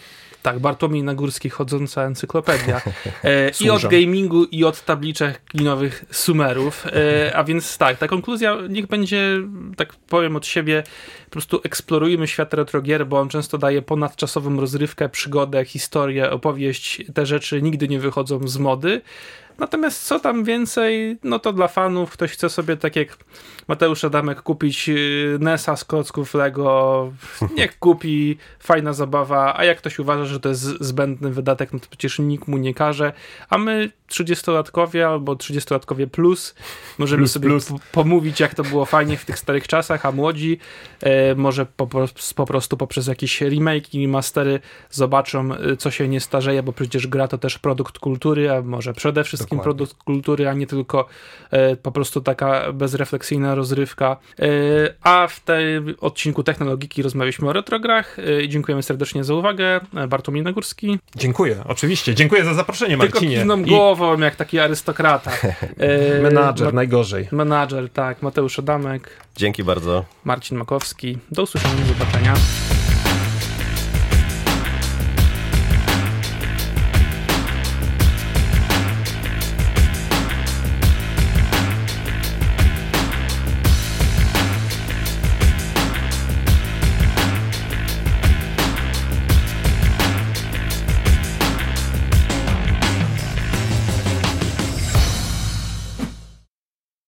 tak, Bartłomiej Nagórski, chodząca encyklopedia. E, I od gamingu, i od tabliczek klinowych sumerów. E, a więc tak, ta konkluzja niech będzie, tak powiem od siebie, po prostu eksplorujmy świat retrogier, bo on często daje ponadczasową rozrywkę, przygodę, historię, opowieść. Te rzeczy nigdy nie wychodzą z mody. Natomiast co tam więcej, no to dla fanów, ktoś chce sobie tak jak Mateusz Adamek kupić y, NESa z klocków Lego, niech kupi, fajna zabawa, a jak ktoś uważa, że to jest zbędny wydatek, no to przecież nikt mu nie każe, a my 30-latkowie albo 30-latkowie plus możemy plus, sobie plus. pomówić, jak to było fajnie w tych starych czasach, a młodzi e, może po, po, prostu poprzez jakieś remake i mastery zobaczą, y, co się nie starzeje, bo przecież gra to też produkt kultury, a może przede wszystkim Dokładnie. produkt kultury, a nie tylko e, po prostu taka bezrefleksyjna rozrywka. E, a w tym odcinku Technologiki rozmawialiśmy o retrograch. E, dziękujemy serdecznie za uwagę. Bartłomiej Nagórski. Dziękuję, oczywiście. Dziękuję za zaproszenie, Marcinie. Tylko głową, jak taki arystokrata. Menadżer, Ma... najgorzej. Menadżer, tak. Mateusz Adamek. Dzięki bardzo. Marcin Makowski. Do usłyszenia, do zobaczenia.